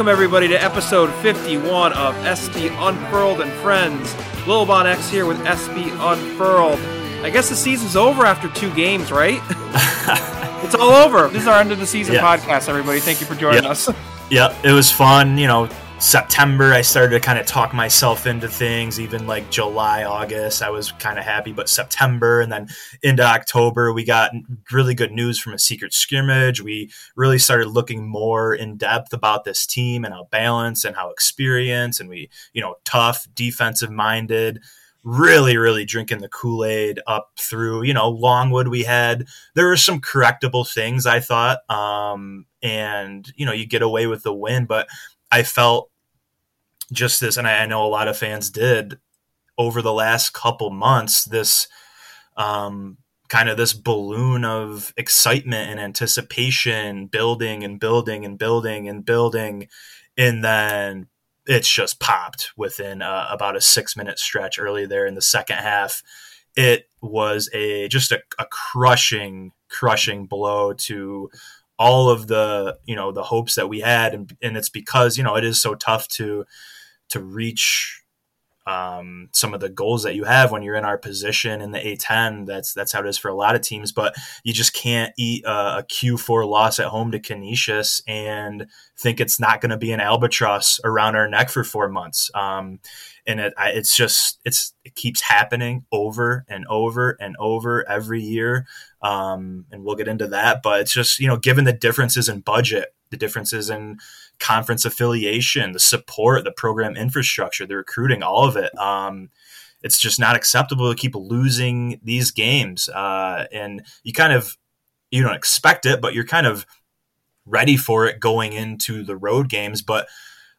welcome everybody to episode 51 of SB Unfurled and Friends. Lil Bon X here with SB Unfurled. I guess the season's over after two games, right? it's all over. This is our end of the season Yeah. podcast, everybody. Thank you for joining Yeah. us. Yep, it was fun. You know, September, I started to kind of talk myself into things. Even like July, August, I was kind of happy. But September and then into October, we got really good news from a secret scrimmage. We really started looking more in depth about this team and how balanced and how experienced and we, you know, tough, defensive minded. Really, really drinking the Kool Aid up through, you know, Longwood. We had there were some correctable things I thought, um, and you know, you get away with the win, but I felt just this, and I, know a lot of fans did over the last couple months. This um, kind of this balloon of excitement and anticipation building and building and building and building, and then it's just popped within uh, about a six minute stretch early there in the second half. It was a just a, a crushing, crushing blow to all of the you know the hopes that we had, and, and it's because you know it is so tough to to reach um, some of the goals that you have when you're in our position in the A10. That's that's how it is for a lot of teams. But you just can't eat a, a Q4 loss at home to Canisius and think it's not going to be an albatross around our neck for four months. Um, and it, I, it's just it's it keeps happening over and over and over every year. Um, and we'll get into that. But it's just you know given the differences in budget, the differences in conference affiliation, the support, the program infrastructure, the recruiting, all of it. Um, it's just not acceptable to keep losing these games. Uh, and you kind of you don't expect it, but you're kind of ready for it going into the road games. But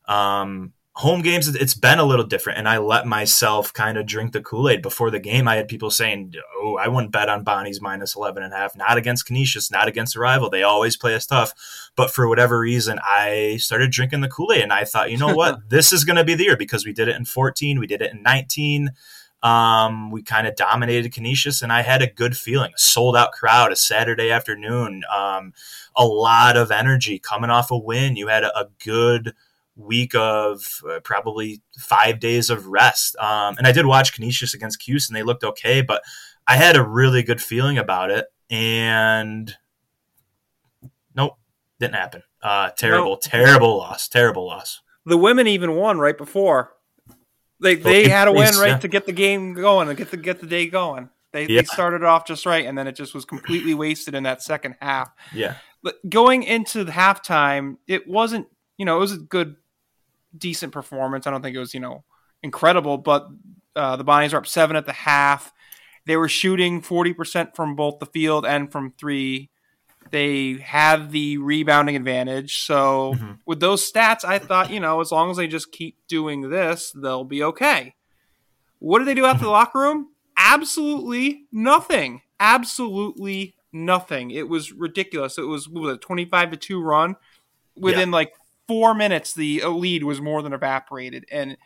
um, home games, it's been a little different. And I let myself kind of drink the Kool Aid before the game. I had people saying, "Oh, I wouldn't bet on Bonnie's minus 11 and a half. Not against Canisius, not against a rival. They always play us tough." But for whatever reason, I started drinking the Kool Aid, and I thought, you know what, this is going to be the year because we did it in 14, we did it in 19. Um, we kind of dominated Canisius, and I had a good feeling. A sold out crowd, a Saturday afternoon, um, a lot of energy coming off a win. You had a, a good week of uh, probably five days of rest. Um, and I did watch Canisius against Cuse, and they looked okay, but I had a really good feeling about it. And nope, didn't happen. Uh, terrible, Nope. terrible loss. Terrible loss. The women even won right before. They they had a win right yeah. to get the game going and get the get the day going. They, Yeah. they started off just right, and then it just was completely wasted in that second half. Yeah. But going into the halftime, it wasn't, you know, it was a good, decent performance. I don't think it was, you know, incredible, but uh, the Bonnies are up seven at the half. They were shooting 40% from both the field and from three. They have the rebounding advantage. So, Mhm. with those stats, I thought, you know, as long as they just keep doing this, they'll be okay. What did they do after the locker room? Absolutely nothing. Absolutely nothing. It was ridiculous. It was, what was it, 25 to 2 run. Within like four minutes, the lead was more than evaporated. And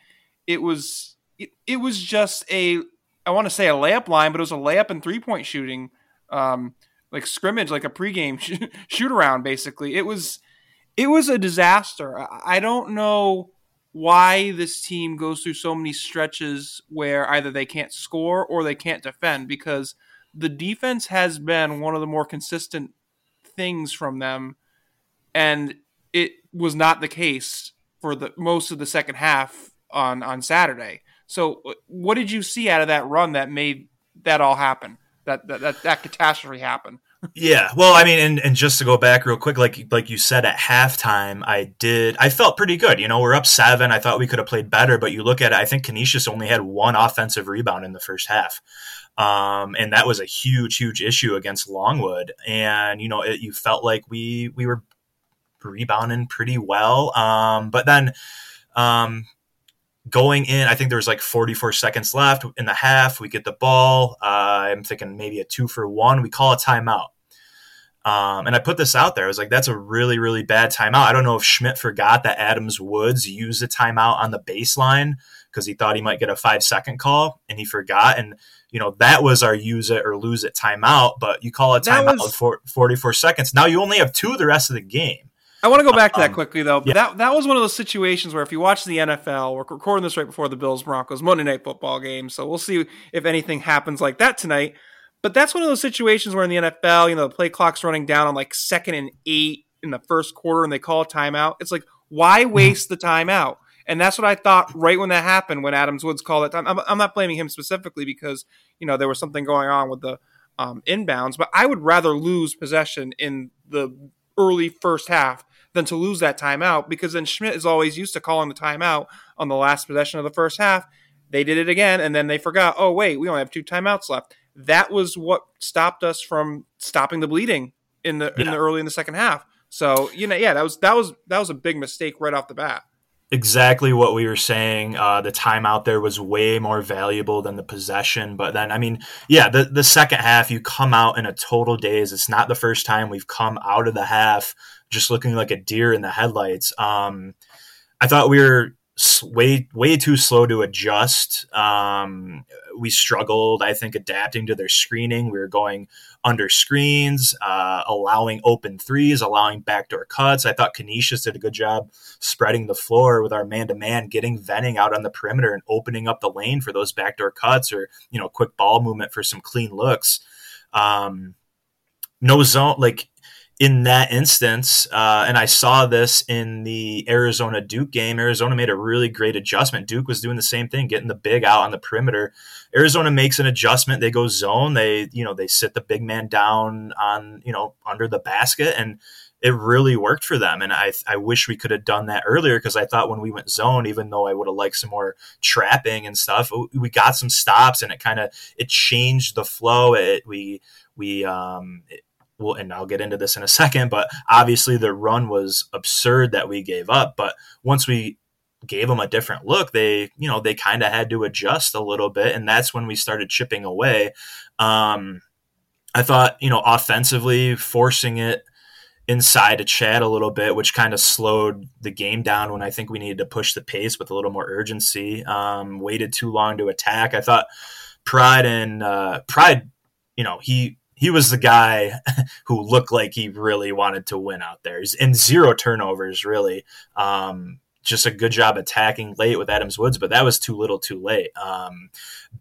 it was, it, it was just a, I want to say a layup line, but it was a layup and three point shooting, um, like scrimmage, like a pregame sh- shoot around, basically. It was, it was a disaster. I- I don't know why this team goes through so many stretches where either they can't score or they can't defend because the defense has been one of the more consistent things from them and it was not the case for the most of the second half on on Saturday. So what did you see out of that run that made that all happen? That that that, that catastrophe happen? Yeah, well, I mean, and, and just to go back real quick, like like you said at halftime, I did, I felt pretty good. You know, we're up seven. I thought we could have played better, but you look at it, I think Canisius only had one offensive rebound in the first half, um, and that was a huge, huge issue against Longwood. And you know, it, you felt like we we were rebounding pretty well, um, but then. Um, going in, I think there was like 44 seconds left in the half. We get the ball. Uh, I'm thinking maybe a two for one. We call a timeout. Um, and I put this out there. I was like, that's a really, really bad timeout. I don't know if Schmidt forgot that Adams Woods used a timeout on the baseline because he thought he might get a five second call and he forgot. And, you know, that was our use it or lose it timeout. But you call a timeout was- for 44 seconds. Now you only have two the rest of the game. I want to go back to that Um, quickly though. But that that was one of those situations where if you watch the NFL, we're recording this right before the Bills Broncos Monday Night Football game, so we'll see if anything happens like that tonight. But that's one of those situations where in the NFL, you know, the play clock's running down on like second and eight in the first quarter, and they call a timeout. It's like why waste the timeout? And that's what I thought right when that happened when Adams Woods called it time. I'm, I'm not blaming him specifically because you know there was something going on with the um, inbounds, but I would rather lose possession in the early first half than to lose that timeout because then Schmidt is always used to calling the timeout on the last possession of the first half. They did it again, and then they forgot. Oh wait, we only have two timeouts left. That was what stopped us from stopping the bleeding in the in the early in the second half. So you know, yeah, that was that was that was a big mistake right off the bat. exactly what we were saying. Uh, the timeout there was way more valuable than the possession. But then, I mean, yeah, the, the second half, you come out in a total daze. It's not the first time we've come out of the half just looking like a deer in the headlights. Um, I thought we were way way too slow to adjust. Um, we struggled, I think, adapting to their screening. We were going under screens, uh, allowing open threes, allowing backdoor cuts. I thought Canisius did a good job spreading the floor with our man to man, getting Venning out on the perimeter and opening up the lane for those backdoor cuts or you know quick ball movement for some clean looks. Um, no zone like in that instance, uh, and I saw this in the Arizona Duke game. Arizona made a really great adjustment. Duke was doing the same thing, getting the big out on the perimeter. Arizona makes an adjustment. They go zone. They you know they sit the big man down on you know under the basket, and it really worked for them. And I I wish we could have done that earlier because I thought when we went zone, even though I would have liked some more trapping and stuff, we got some stops, and it kind of it changed the flow. It we we um. It, well, and I'll get into this in a second, but obviously the run was absurd that we gave up. But once we gave them a different look, they, you know, they kind of had to adjust a little bit, and that's when we started chipping away. Um, I thought, you know, offensively forcing it inside to Chad a little bit, which kind of slowed the game down when I think we needed to push the pace with a little more urgency. Um, waited too long to attack. I thought Pride and uh, Pride, you know, he he was the guy who looked like he really wanted to win out there. He's in zero turnovers, really. Um, just a good job attacking late with Adams Woods, but that was too little, too late. Um,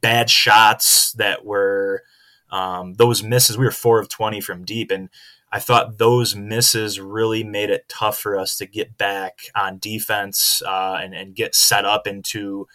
bad shots that were um, those misses. We were four of twenty from deep, and I thought those misses really made it tough for us to get back on defense uh, and, and get set up into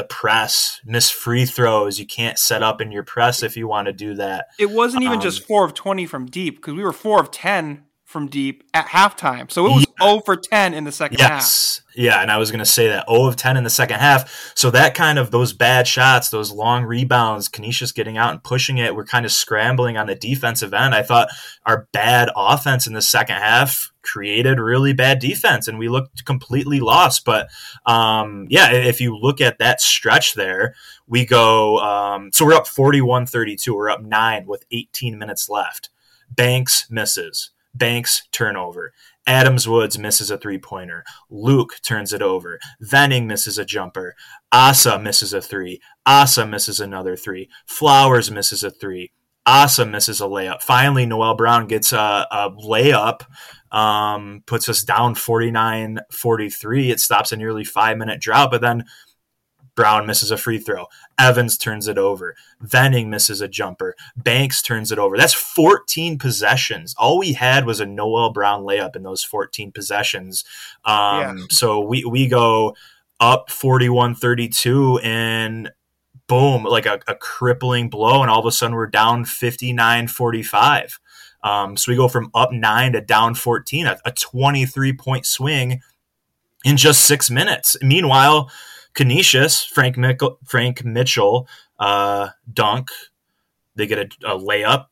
the press, miss free throws. You can't set up in your press if you want to do that. It wasn't even Um, just four of twenty from deep because we were four of ten from deep at halftime. So it was zero for ten in the second half. Yes. Yeah, and I was going to say that 0 of 10 in the second half. So that kind of those bad shots, those long rebounds, Canisius getting out and pushing it, we're kind of scrambling on the defensive end. I thought our bad offense in the second half created really bad defense and we looked completely lost. But um, yeah, if you look at that stretch there, we go um, so we're up 41-32. We're up 9 with 18 minutes left. Banks misses. Banks turnover. Adams Woods misses a three pointer. Luke turns it over. Venning misses a jumper. Asa misses a three. Asa misses another three. Flowers misses a three. Asa misses a layup. Finally, Noel Brown gets a, a layup, um, puts us down 49 43. It stops a nearly five minute drought, but then Brown misses a free throw. Evans turns it over. Venning misses a jumper. Banks turns it over. That's 14 possessions. All we had was a Noel Brown layup in those 14 possessions. Um, Yeah. So we, we go up 41 32 and boom, like a, a crippling blow. And all of a sudden we're down 59 45. Um, so we go from up nine to down 14, a, a 23 point swing in just six minutes. Meanwhile, Canisius, Frank, Frank Mitchell, uh, dunk. They get a, a layup.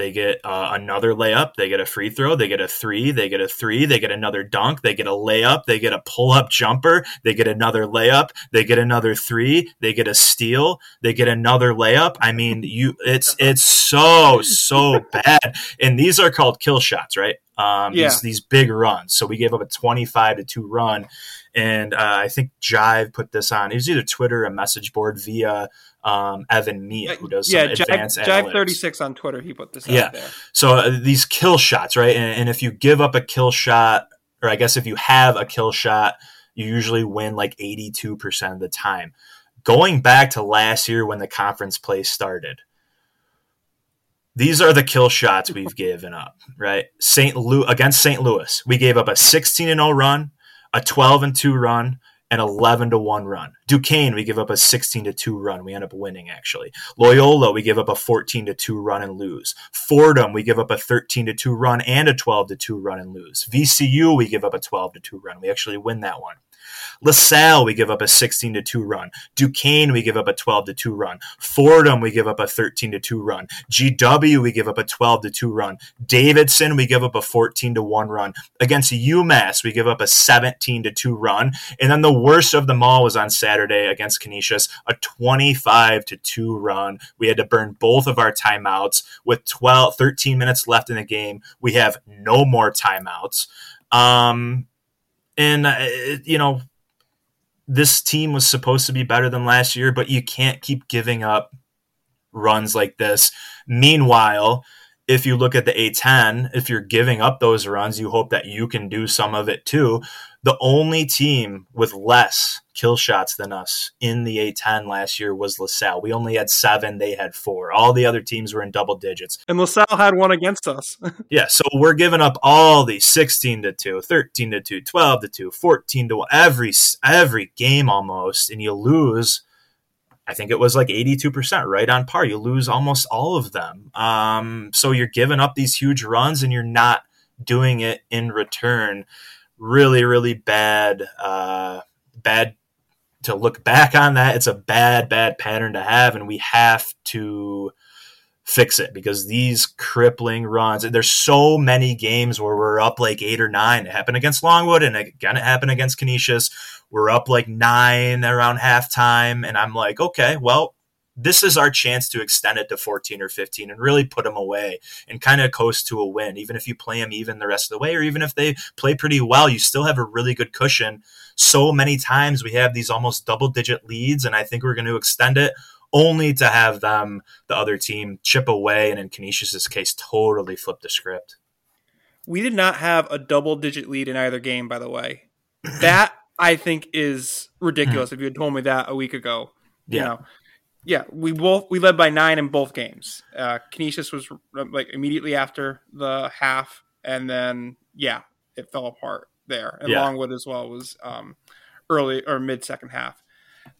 They get uh, another layup. They get a free throw. They get a three. They get a three. They get another dunk. They get a layup. They get a pull up jumper. They get another layup. They get another three. They get a steal. They get another layup. I mean, you it's it's so so bad. And these are called kill shots, right? Um, Yeah. these these big runs. So we gave up a twenty five to two run, and uh, I think Jive put this on. It was either Twitter, a message board via um, Evan Miya, who does some yeah, advanced Jive, Jive thirty six on Twitter. He put this Yeah. out there. So uh, these kill shots, right? And, and if you give up a kill shot or I guess if you have a kill shot, you usually win like 82% of the time. Going back to last year when the conference play started, these are the kill shots we've given up, right? St. Louis against St. Louis, we gave up a 16 and 0 run, a 12 and 2 run, an 11 to 1 run. Duquesne, we give up a 16 to 2 run. We end up winning actually. Loyola, we give up a 14 to 2 run and lose. Fordham, we give up a 13 to 2 run and a 12 to 2 run and lose. VCU, we give up a 12 to 2 run. We actually win that one. LaSalle, we give up a 16 to 2 run. Duquesne, we give up a 12 to 2 run. Fordham, we give up a 13 to 2 run. GW, we give up a 12 to 2 run. Davidson, we give up a 14 to 1 run. Against UMass, we give up a 17 to 2 run. And then the worst of them all was on Saturday against Canisius, a 25 to 2 run. We had to burn both of our timeouts with 12, 13 minutes left in the game. We have no more timeouts. Um, and uh, you know this team was supposed to be better than last year, but you can't keep giving up runs like this. Meanwhile, if you look at the A10, if you're giving up those runs, you hope that you can do some of it too. The only team with less kill shots than us in the A10 last year was LaSalle. We only had seven, they had four. All the other teams were in double digits. And LaSalle had one against us. yeah, so we're giving up all these 16 to 2, 13 to 2, 12 to 2, 14 to 1, every, every game almost, and you lose I think it was like 82%, right on par. You lose almost all of them. Um, so you're giving up these huge runs and you're not doing it in return. Really, really bad, uh, bad to look back on that. It's a bad, bad pattern to have, and we have to fix it because these crippling runs there's so many games where we're up like eight or nine it happened against longwood and again it happened against canisius we're up like nine around halftime and i'm like okay well this is our chance to extend it to 14 or 15 and really put them away and kind of coast to a win even if you play them even the rest of the way or even if they play pretty well you still have a really good cushion so many times we have these almost double digit leads and i think we're going to extend it only to have them, the other team, chip away, and in Canisius's case, totally flip the script. We did not have a double digit lead in either game, by the way. That I think is ridiculous. Hmm. if you had told me that a week ago, you know, yeah, we both we led by nine in both games. Uh, Canisius was like immediately after the half, and then yeah, it fell apart there. And yeah. Longwood as well was um, early or mid second half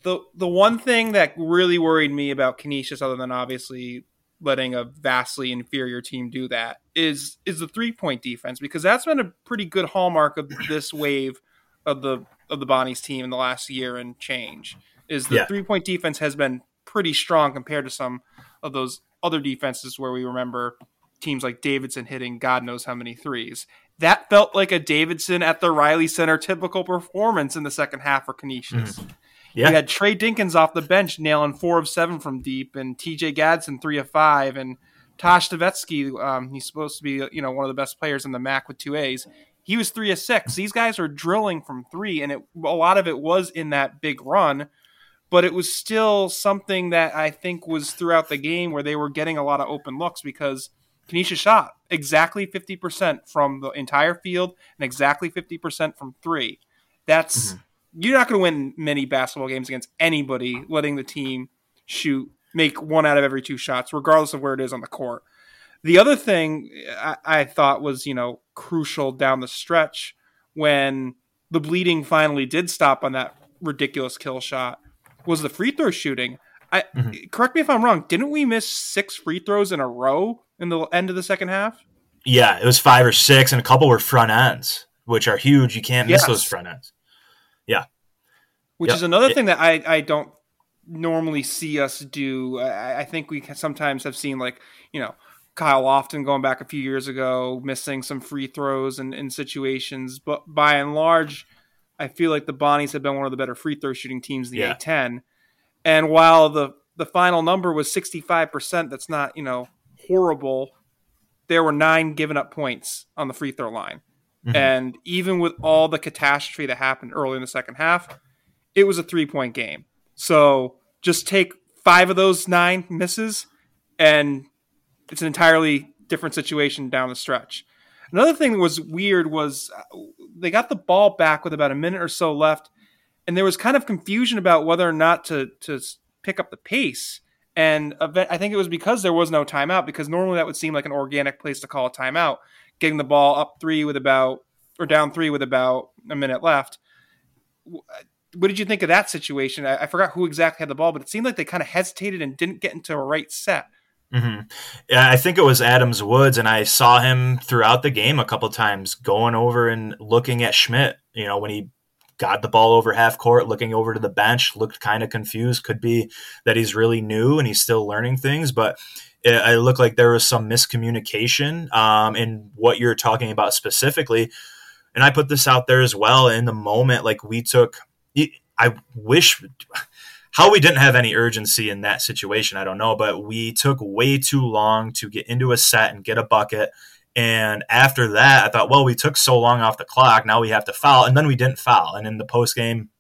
the the one thing that really worried me about Canisius, other than obviously letting a vastly inferior team do that, is is the three point defense because that's been a pretty good hallmark of this wave of the of the Bonnie's team in the last year and change. Is the yeah. three point defense has been pretty strong compared to some of those other defenses where we remember teams like Davidson hitting God knows how many threes. That felt like a Davidson at the Reilly Center typical performance in the second half for Canisius. Mm. Yeah. We had Tre Dinkins off the bench nailing four of seven from deep, and T.J. Gadsden three of five, and Tahj Staveskie, um, he's supposed to be you know one of the best players in the MAAC with two A's. He was three of six. These guys are drilling from three, and it, a lot of it was in that big run, but it was still something that I think was throughout the game where they were getting a lot of open looks because Canisius shot exactly 50% from the entire field and exactly 50% from three. That's mm-hmm you're not going to win many basketball games against anybody letting the team shoot make one out of every two shots regardless of where it is on the court the other thing I, I, thought was you know crucial down the stretch when the bleeding finally did stop on that ridiculous kill shot was the free throw shooting I, mm-hmm. correct me if i'm wrong didn't we miss six free throws in a row in the end of the second half yeah it was five or six and a couple were front ends which are huge you can't miss those front ends yeah. Which yep. is another thing that I, I don't normally see us do. I, I think we sometimes have seen like, you know, Kyle Lofton going back a few years ago, missing some free throws in, in situations. But by and large, I feel like the Bonnies have been one of the better free throw shooting teams in the yeah. A10. And while the the final number was 65%, that's not, you know, horrible. There were nine given up points on the free throw line. Mm-hmm. And even with all the catastrophe that happened early in the second half, it was a three point game. So just take five of those nine misses, and it's an entirely different situation down the stretch. Another thing that was weird was uh, they got the ball back with about a minute or so left, and there was kind of confusion about whether or not to to pick up the pace. And I think it was because there was no timeout. Because normally that would seem like an organic place to call a timeout, getting the ball up three with about or down three with about a minute left. What did you think of that situation? I, I forgot who exactly had the ball, but it seemed like they kind of hesitated and didn't get into a right set. Mm-hmm. I think it was Adams Woods, and I saw him throughout the game a couple times going over and looking at Schmidt. You know, when he got the ball over half court, looking over to the bench, looked kind of confused. Could be that he's really new and he's still learning things, but it, it looked like there was some miscommunication um, in what you're talking about specifically. And I put this out there as well in the moment. Like we took, I wish how we didn't have any urgency in that situation, I don't know, but we took way too long to get into a set and get a bucket. And after that, I thought, well, we took so long off the clock. Now we have to foul. And then we didn't foul. And in the post game,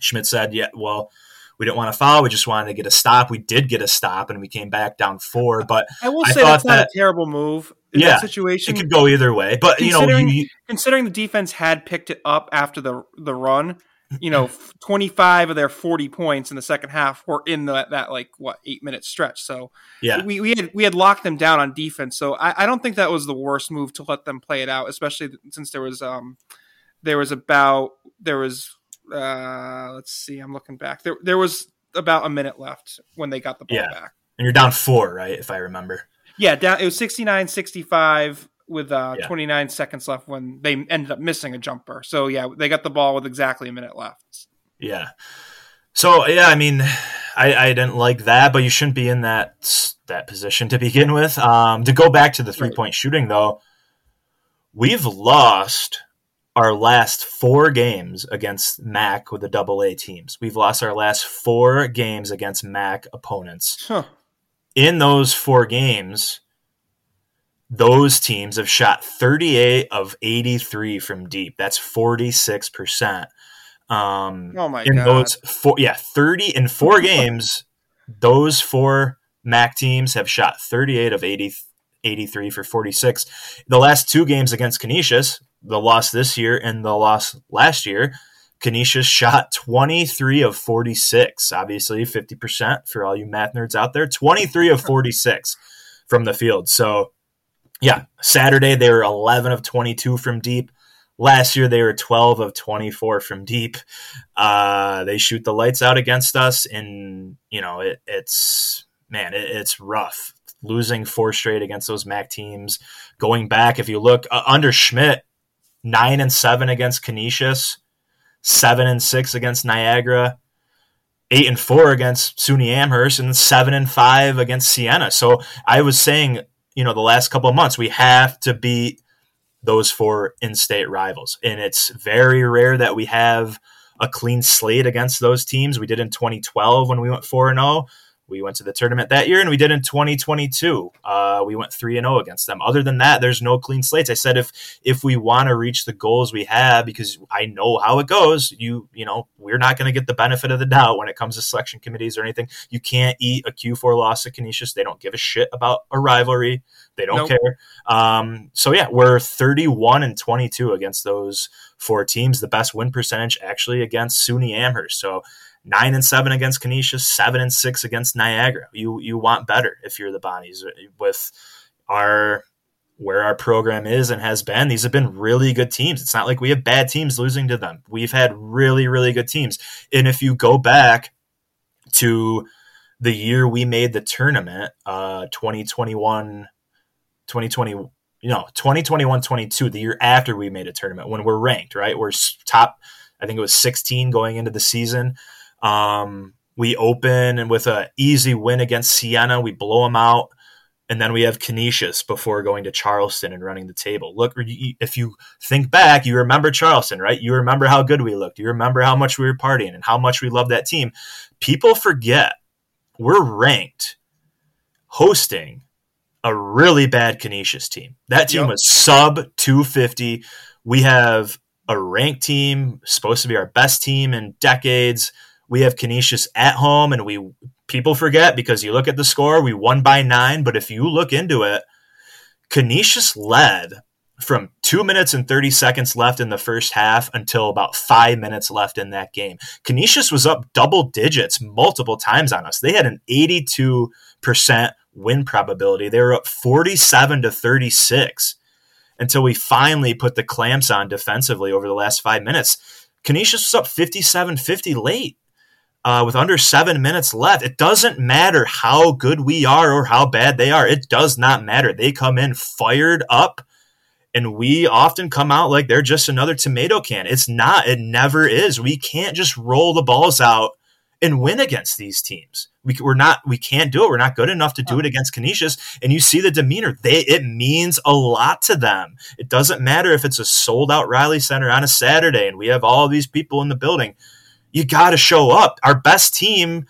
Schmidt said, yeah, well, we didn't want to foul. We just wanted to get a stop. We did get a stop, and we came back down four. But I will say I that's not that, a terrible move. In yeah, that situation, it could go either way. But you know, you, considering the defense had picked it up after the the run, you know, 25 of their 40 points in the second half were in the, that like what eight minute stretch. So yeah, we, we had we had locked them down on defense. So I, I don't think that was the worst move to let them play it out, especially since there was um there was about there was uh let's see I'm looking back there there was about a minute left when they got the ball yeah. back. And you're down four, right? If I remember. Yeah, down. It was 69 65 with uh, yeah. 29 seconds left when they ended up missing a jumper. So yeah, they got the ball with exactly a minute left. Yeah. So yeah, I mean, I, I didn't like that, but you shouldn't be in that that position to begin with. Um, to go back to the three point right. shooting though, we've lost our last four games against MAAC with the double A teams. We've lost our last four games against MAAC opponents. Huh. In those four games, those teams have shot 38 of 83 from deep. That's 46%. Um, oh my in God. those four, yeah, 30 in four games, those four MAAC teams have shot 38 of 80, 83 for 46. The last two games against Canisius, the loss this year and the loss last year, Canisius shot 23 of 46. Obviously, 50% for all you math nerds out there. 23 of 46 from the field. So yeah, Saturday they were 11 of 22 from deep. Last year they were 12 of 24 from deep. Uh, they shoot the lights out against us, and you know it, it's man, it, it's rough losing four straight against those MAAC teams. Going back, if you look uh, under Schmidt, nine and seven against Canisius, seven and six against Niagara, eight and four against SUNY Amherst, and seven and five against Siena. So I was saying you know the last couple of months we have to beat those four in-state rivals. And it's very rare that we have a clean slate against those teams. We did in 2012 when we went 4 and 0 we went to the tournament that year and we did in 2022 uh, we went 3 and 0 against them. Other than that there's no clean slates. I said if if we want to reach the goals we have because i know how it goes you you know we're not going to get the benefit of the doubt when it comes to selection committees or anything. You can't eat a q4 loss to canisius. They don't give a shit about a rivalry. They don't nope. care. Um, so yeah we're 31 and 22 against those four teams. The best win percentage actually against suny amherst. So nine and seven against Canisius, seven and six against Niagara. You you want better if you're the Bonnies with our where our program is and has been. These have been really good teams. It's not like we have bad teams losing to them. We've had really really good teams. And if you go back to the year we made the tournament, uh 2021 2020 you know 2021 22 the year after we made a tournament when we're ranked right we're top i think it was 16 going into the season um, we open and with an easy win against Siena, we blow them out, and then we have Canisius before going to Charleston and running the table. Look, if you think back, you remember Charleston, right? You remember how good we looked. You remember how much we were partying and how much we loved that team. People forget we're ranked hosting a really bad Canisius team. That team yep. was sub 250. We have a ranked team, supposed to be our best team in decades we have Canisius at home, and we people forget because you look at the score, we won by nine. But if you look into it, Canisius led from two minutes and 30 seconds left in the first half until about five minutes left in that game. Canisius was up double digits multiple times on us. They had an 82% win probability. They were up 47 to 36 until we finally put the clamps on defensively over the last five minutes. Canisius was up 57 50 late. Uh, with under seven minutes left, it doesn't matter how good we are or how bad they are. It does not matter. They come in fired up and we often come out like they're just another tomato can. It's not. It never is. We can't just roll the balls out and win against these teams. We, we're not. We can't do it. We're not good enough to do it against Canisius. And you see the demeanor. They it means a lot to them. It doesn't matter if it's a sold out Reilly Center on a Saturday and we have all these people in the building. You got to show up. Our best team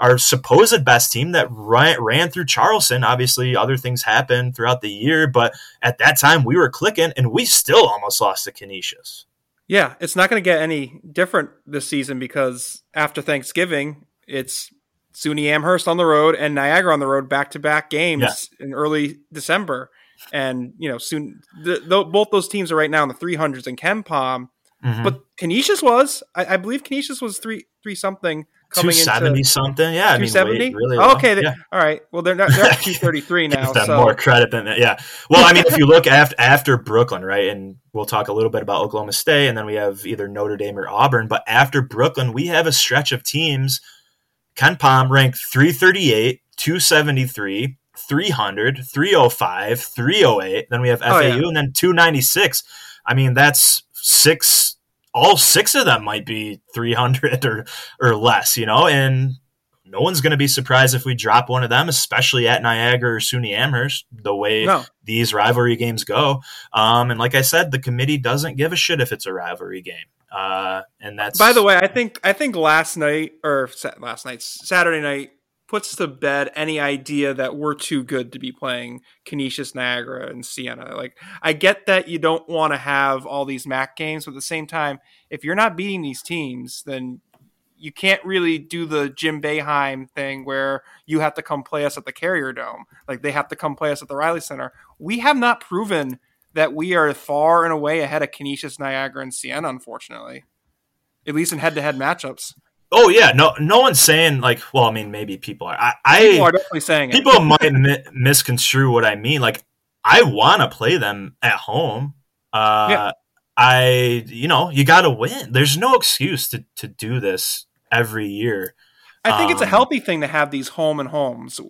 our supposed best team that ran, ran through Charleston. Obviously, other things happened throughout the year, but at that time we were clicking, and we still almost lost to Canisius. Yeah, it's not going to get any different this season because after Thanksgiving, it's SUNY Amherst on the road and Niagara on the road back to back games yeah. in early December. And, you know, soon the, the, both those teams are right now in the 300s and KenPom. Mm-hmm. But Canisius was, I, I, believe Canisius was three, three something coming 270 into something. Yeah, I mean, 270. Really oh, okay, yeah. all right. Well, they're not. They're 233 now. Give so. more credit than that. Yeah. Well, I mean, if you look after after Brooklyn, right, and we'll talk a little bit about Oklahoma State, and then we have either Notre Dame or Auburn. But after Brooklyn, we have a stretch of teams. KenPom ranked 338, 273. 300, 305, 308. Then we have FAU oh, yeah. and then 296. I mean, that's six all six of them might be 300 or or less, you know, and no one's going to be surprised if we drop one of them, especially at Niagara or SUNY Amherst, the way no. these rivalry games go. Um, and like I said, the committee doesn't give a shit if it's a rivalry game. Uh, and that's by the way, I think I think last night or last night, Saturday night, puts to bed any idea that we're too good to be playing Canisius, Niagara, and Siena. Like, I get that you don't want to have all these MAAC games, but at the same time, if you're not beating these teams, then you can't really do the Jim Boeheim thing where you have to come play us at the Carrier Dome. Like, they have to come play us at the Reilly Center. We have not proven that we are far and away ahead of Canisius, Niagara, and Siena, unfortunately. At least in head-to-head matchups. Oh yeah, no, no one's saying like. Well, I mean, maybe people are. I, I people are definitely saying people might mi- misconstrue what I mean. Like, I want to play them at home. Uh, yeah. I, you know, you got to win. There's no excuse to to do this every year. I think um, it's a um, healthy thing to have these home and homes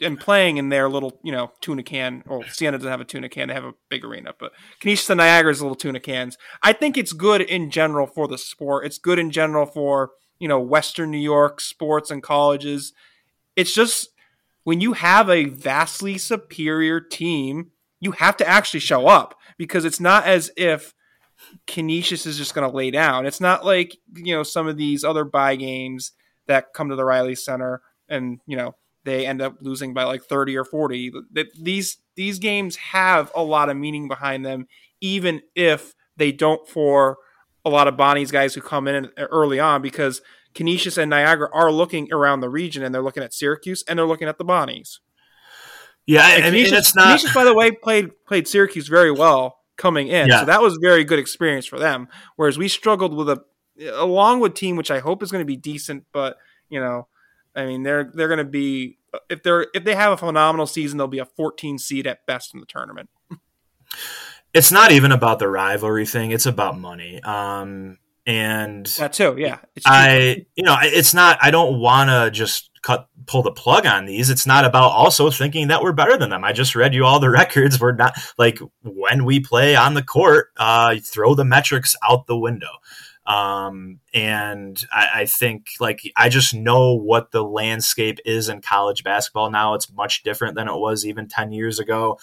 and playing in their little, you know, tuna can. Or Siena doesn't have a tuna can; they have a big arena. But Canisius and Niagara's little tuna cans. I think it's good in general for the sport. It's good in general for you know Western New York sports and colleges. It's just when you have a vastly superior team, you have to actually show up because it's not as if Canisius is just going to lay down. It's not like you know some of these other buy games that come to the Reilly Center and you know they end up losing by like 30 or 40 that these these games have a lot of meaning behind them even if they don't for a lot of Bonnie's guys who come in uh, early on because Canisius and Niagara are looking around the region and they're looking at Syracuse and they're looking at the Bonnies. Yeah, and I mean, it's not. Canisius, by the way, played played Syracuse very well coming in, yeah. so that was a very good experience for them. Whereas we struggled with a a Longwood team, which I hope is going to be decent, but you know, I mean, they're they're going to be if they're if they have a phenomenal season, they'll be a 14 seed at best in the tournament. it's not even about the rivalry thing; it's about money. Um, and that too, yeah. I, you know, it's not. I don't want to just cut pull the plug on these. It's not about also thinking that we're better than them. I just read you all the records. We're not like when we play on the court, uh, throw the metrics out the window. Um, and I, I, think like I just know what the landscape is in college basketball now. It's much different than it was even 10 years ago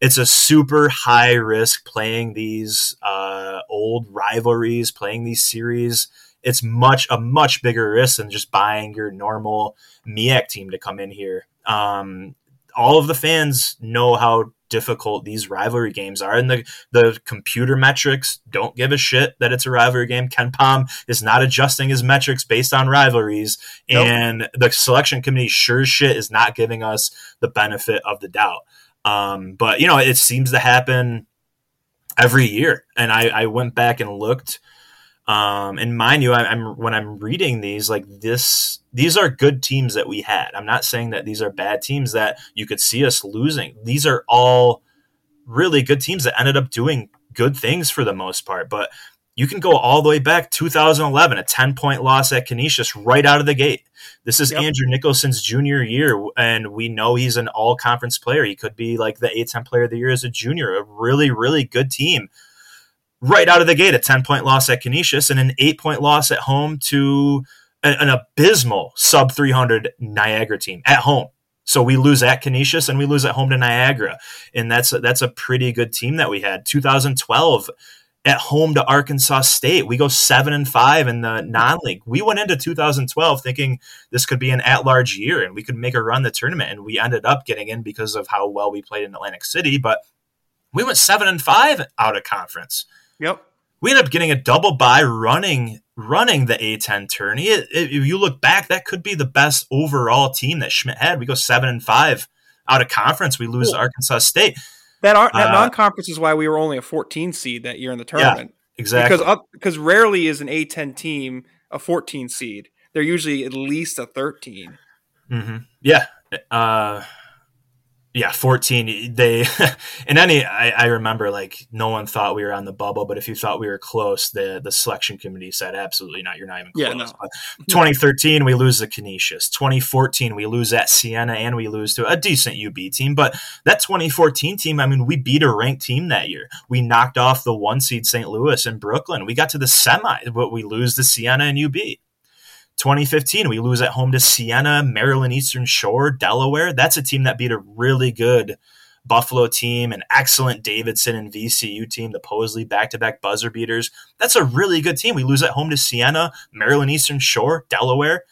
it's a super high risk playing these uh, old rivalries, playing these series. It's much a much bigger risk than just buying your normal MEAC team to come in here. Um, all of the fans know how difficult these rivalry games are, and the the computer metrics don't give a shit that it's a rivalry game. KenPom is not adjusting his metrics based on rivalries, nope. and the selection committee sure shit is not giving us the benefit of the doubt. Um, but you know, it seems to happen every year. And I, I went back and looked. Um, and mind you, I, I'm when I'm reading these, like this, these are good teams that we had. I'm not saying that these are bad teams that you could see us losing. These are all really good teams that ended up doing good things for the most part. But you can go all the way back 2011, a 10 point loss at Canisius right out of the gate. This is yep. Andrew Nicholson's junior year, and we know he's an all conference player. He could be like the A10 player of the year as a junior, a really, really good team. Right out of the gate, a 10 point loss at Canisius and an eight point loss at home to an, an abysmal sub 300 Niagara team at home. So we lose at Canisius and we lose at home to Niagara, and that's a, that's a pretty good team that we had. 2012 at home to Arkansas State. We go seven and five in the non-league. We went into 2012 thinking this could be an at-large year and we could make a run the tournament, and we ended up getting in because of how well we played in Atlantic City. But we went seven and five out of conference. Yep. We ended up getting a double by running running the A10 tourney. It, it, if you look back, that could be the best overall team that Schmidt had. We go seven and five out of conference. We lose cool. Arkansas State. That are, that uh, non-conference is why we were only a 14 seed that year in the tournament. Yeah, exactly. Because up, because rarely is an A10 team a 14 seed. They're usually at least a 13. Mm-hmm. Yeah. Uh, yeah, 14. They, in any, I, I, remember like no one thought we were on the bubble, but if you thought we were close, the, the selection committee said, absolutely not. You're not even close. Yeah, no. 2013, we lose the Canisius. 2014, we lose at Siena and we lose to a decent UB team. But that 2014 team, I mean, we beat a ranked team that year. We knocked off the one seed St. Louis and Brooklyn. We got to the semi, but we lose to Siena and UB. 2015, we lose at home to Siena, Maryland Eastern Shore, Delaware. That's a team that beat a really good Buffalo team, an excellent Davidson and VCU team, the Posley back to back buzzer beaters. That's a really good team. We lose at home to Siena, Maryland Eastern Shore, Delaware.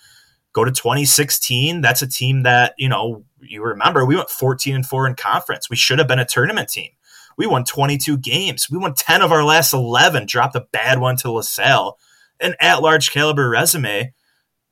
Go to 2016. That's a team that, you know, you remember we went 14 and 4 in conference. We should have been a tournament team. We won 22 games. We won 10 of our last 11, dropped a bad one to LaSalle. An at large caliber resume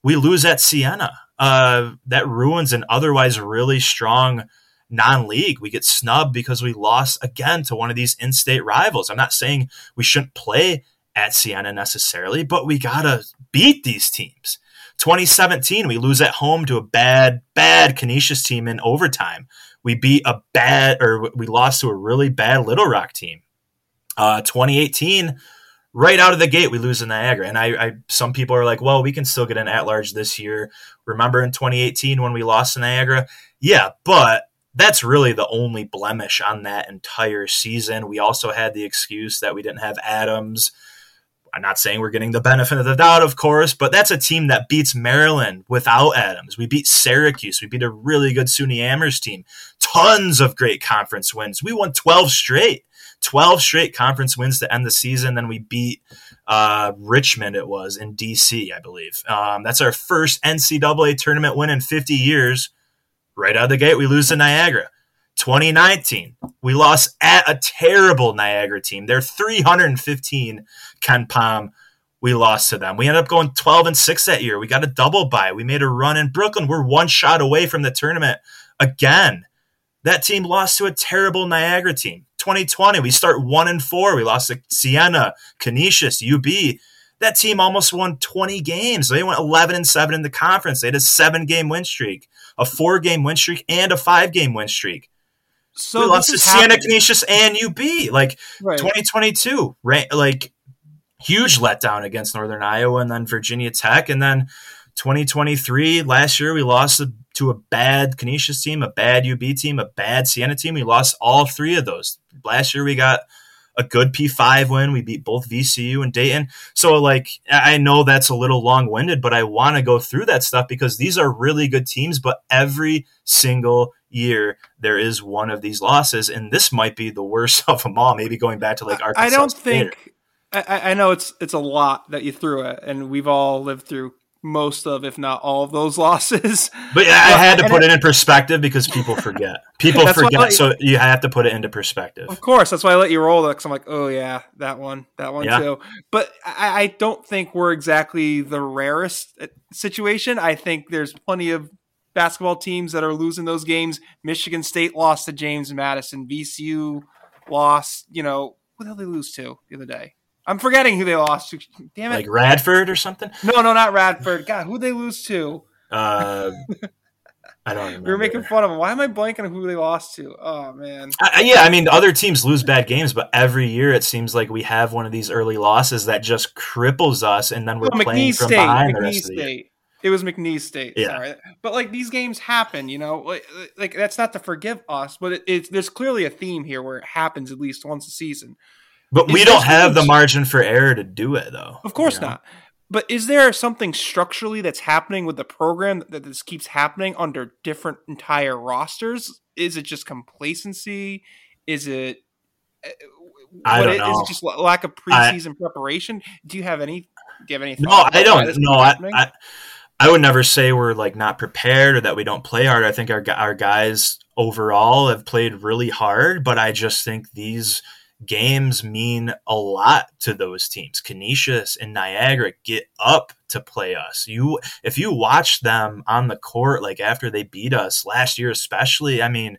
we lose at Siena. Uh, that ruins an otherwise really strong non-league. We get snubbed because we lost again to one of these in-state rivals. I'm not saying we shouldn't play at Siena necessarily, but we gotta beat these teams. 2017, we lose at home to a bad, bad Canisius team in overtime. We beat a bad, or we lost to a really bad Little Rock team. Uh, 2018, right out of the gate we lose in Niagara. And I, I, some people are like, well, we can still get an at large this year. Remember in 2018 when we lost to Niagara? Yeah, but that's really the only blemish on that entire season. We also had the excuse that we didn't have Adams. I'm not saying we're getting the benefit of the doubt, of course, but that's a team that beats Maryland without Adams. We beat Syracuse. We beat a really good SUNY Amherst team. Tons of great conference wins. We won 12 straight. 12 straight conference wins to end the season. Then we beat uh, Richmond, it was in DC, I believe. Um, that's our first NCAA tournament win in 50 years. Right out of the gate, we lose to Niagara. 2019, we lost at a terrible Niagara team. They're 315 KenPom. We lost to them. We ended up going 12 and 6 that year. We got a double bye. We made a run in Brooklyn. We're one shot away from the tournament again. That team lost to a terrible Niagara team. 2020, we start one and four. We lost to Siena, Canisius, UB. That team almost won 20 games. They went 11 and seven in the conference. They had a seven game win streak, a four game win streak, and a five game win streak. So we lost to Siena, Canisius, and UB. Like right. 2022, right? Like huge letdown against Northern Iowa and then Virginia Tech, and then 2023 last year we lost to a bad Canisius team, a bad UB team, a bad Siena team. We lost all three of those. Last year we got a good P5 win. We beat both VCU and Dayton. So, like, I know that's a little long winded, but I want to go through that stuff because these are really good teams. But every single year there is one of these losses, and this might be the worst of them all. Maybe going back to like Arkansas. I don't think. I, I know it's it's a lot that you threw at, and we've all lived through most of, if not all of those losses. But yeah, I had to put it, it, in perspective because people forget. People forget, so you have to put it into perspective. Of course, that's why I let you roll that because I'm like, oh yeah, that one, that one yeah. too. But I, I don't think we're exactly the rarest uh, situation. I think there's plenty of basketball teams that are losing those games. Michigan State lost to James Madison. VCU lost, you know, who the hell they lose to the other day? I'm forgetting who they lost to. Damn it! Like Radford or something. no, no, not Radford. God, who they lose to? Uh, I don't remember. We were making fun of them. Why am I blanking on who they lost to? Oh man. I, yeah, I mean, other teams lose bad games, but every year it seems like we have one of these early losses that just cripples us, and then we're Oh, playing McNeese from State. behind the McNeese rest of the year. State. It was McNeese State. Yeah. Sorry. But like these games happen, you know. Like, like that's not to forgive us, but it, it's there's clearly a theme here where it happens at least once a season. But we don't have the margin for error to do it, though. Of course you know? not. But is there something structurally that's happening with the program that this keeps happening under different entire rosters? Is it just complacency? Is it? uh, I don't it- know. Is it just la- lack of I- preseason preparation? Do you have any? Do you have any? No, I don't. No, I. I, I would never say we're like not prepared or that we don't play hard. I think our our guys overall have played really hard, but I just think these games mean a lot to those teams. Canisius and Niagara get up to play us. You, if you watch them on the court, like after they beat us last year, especially, I mean,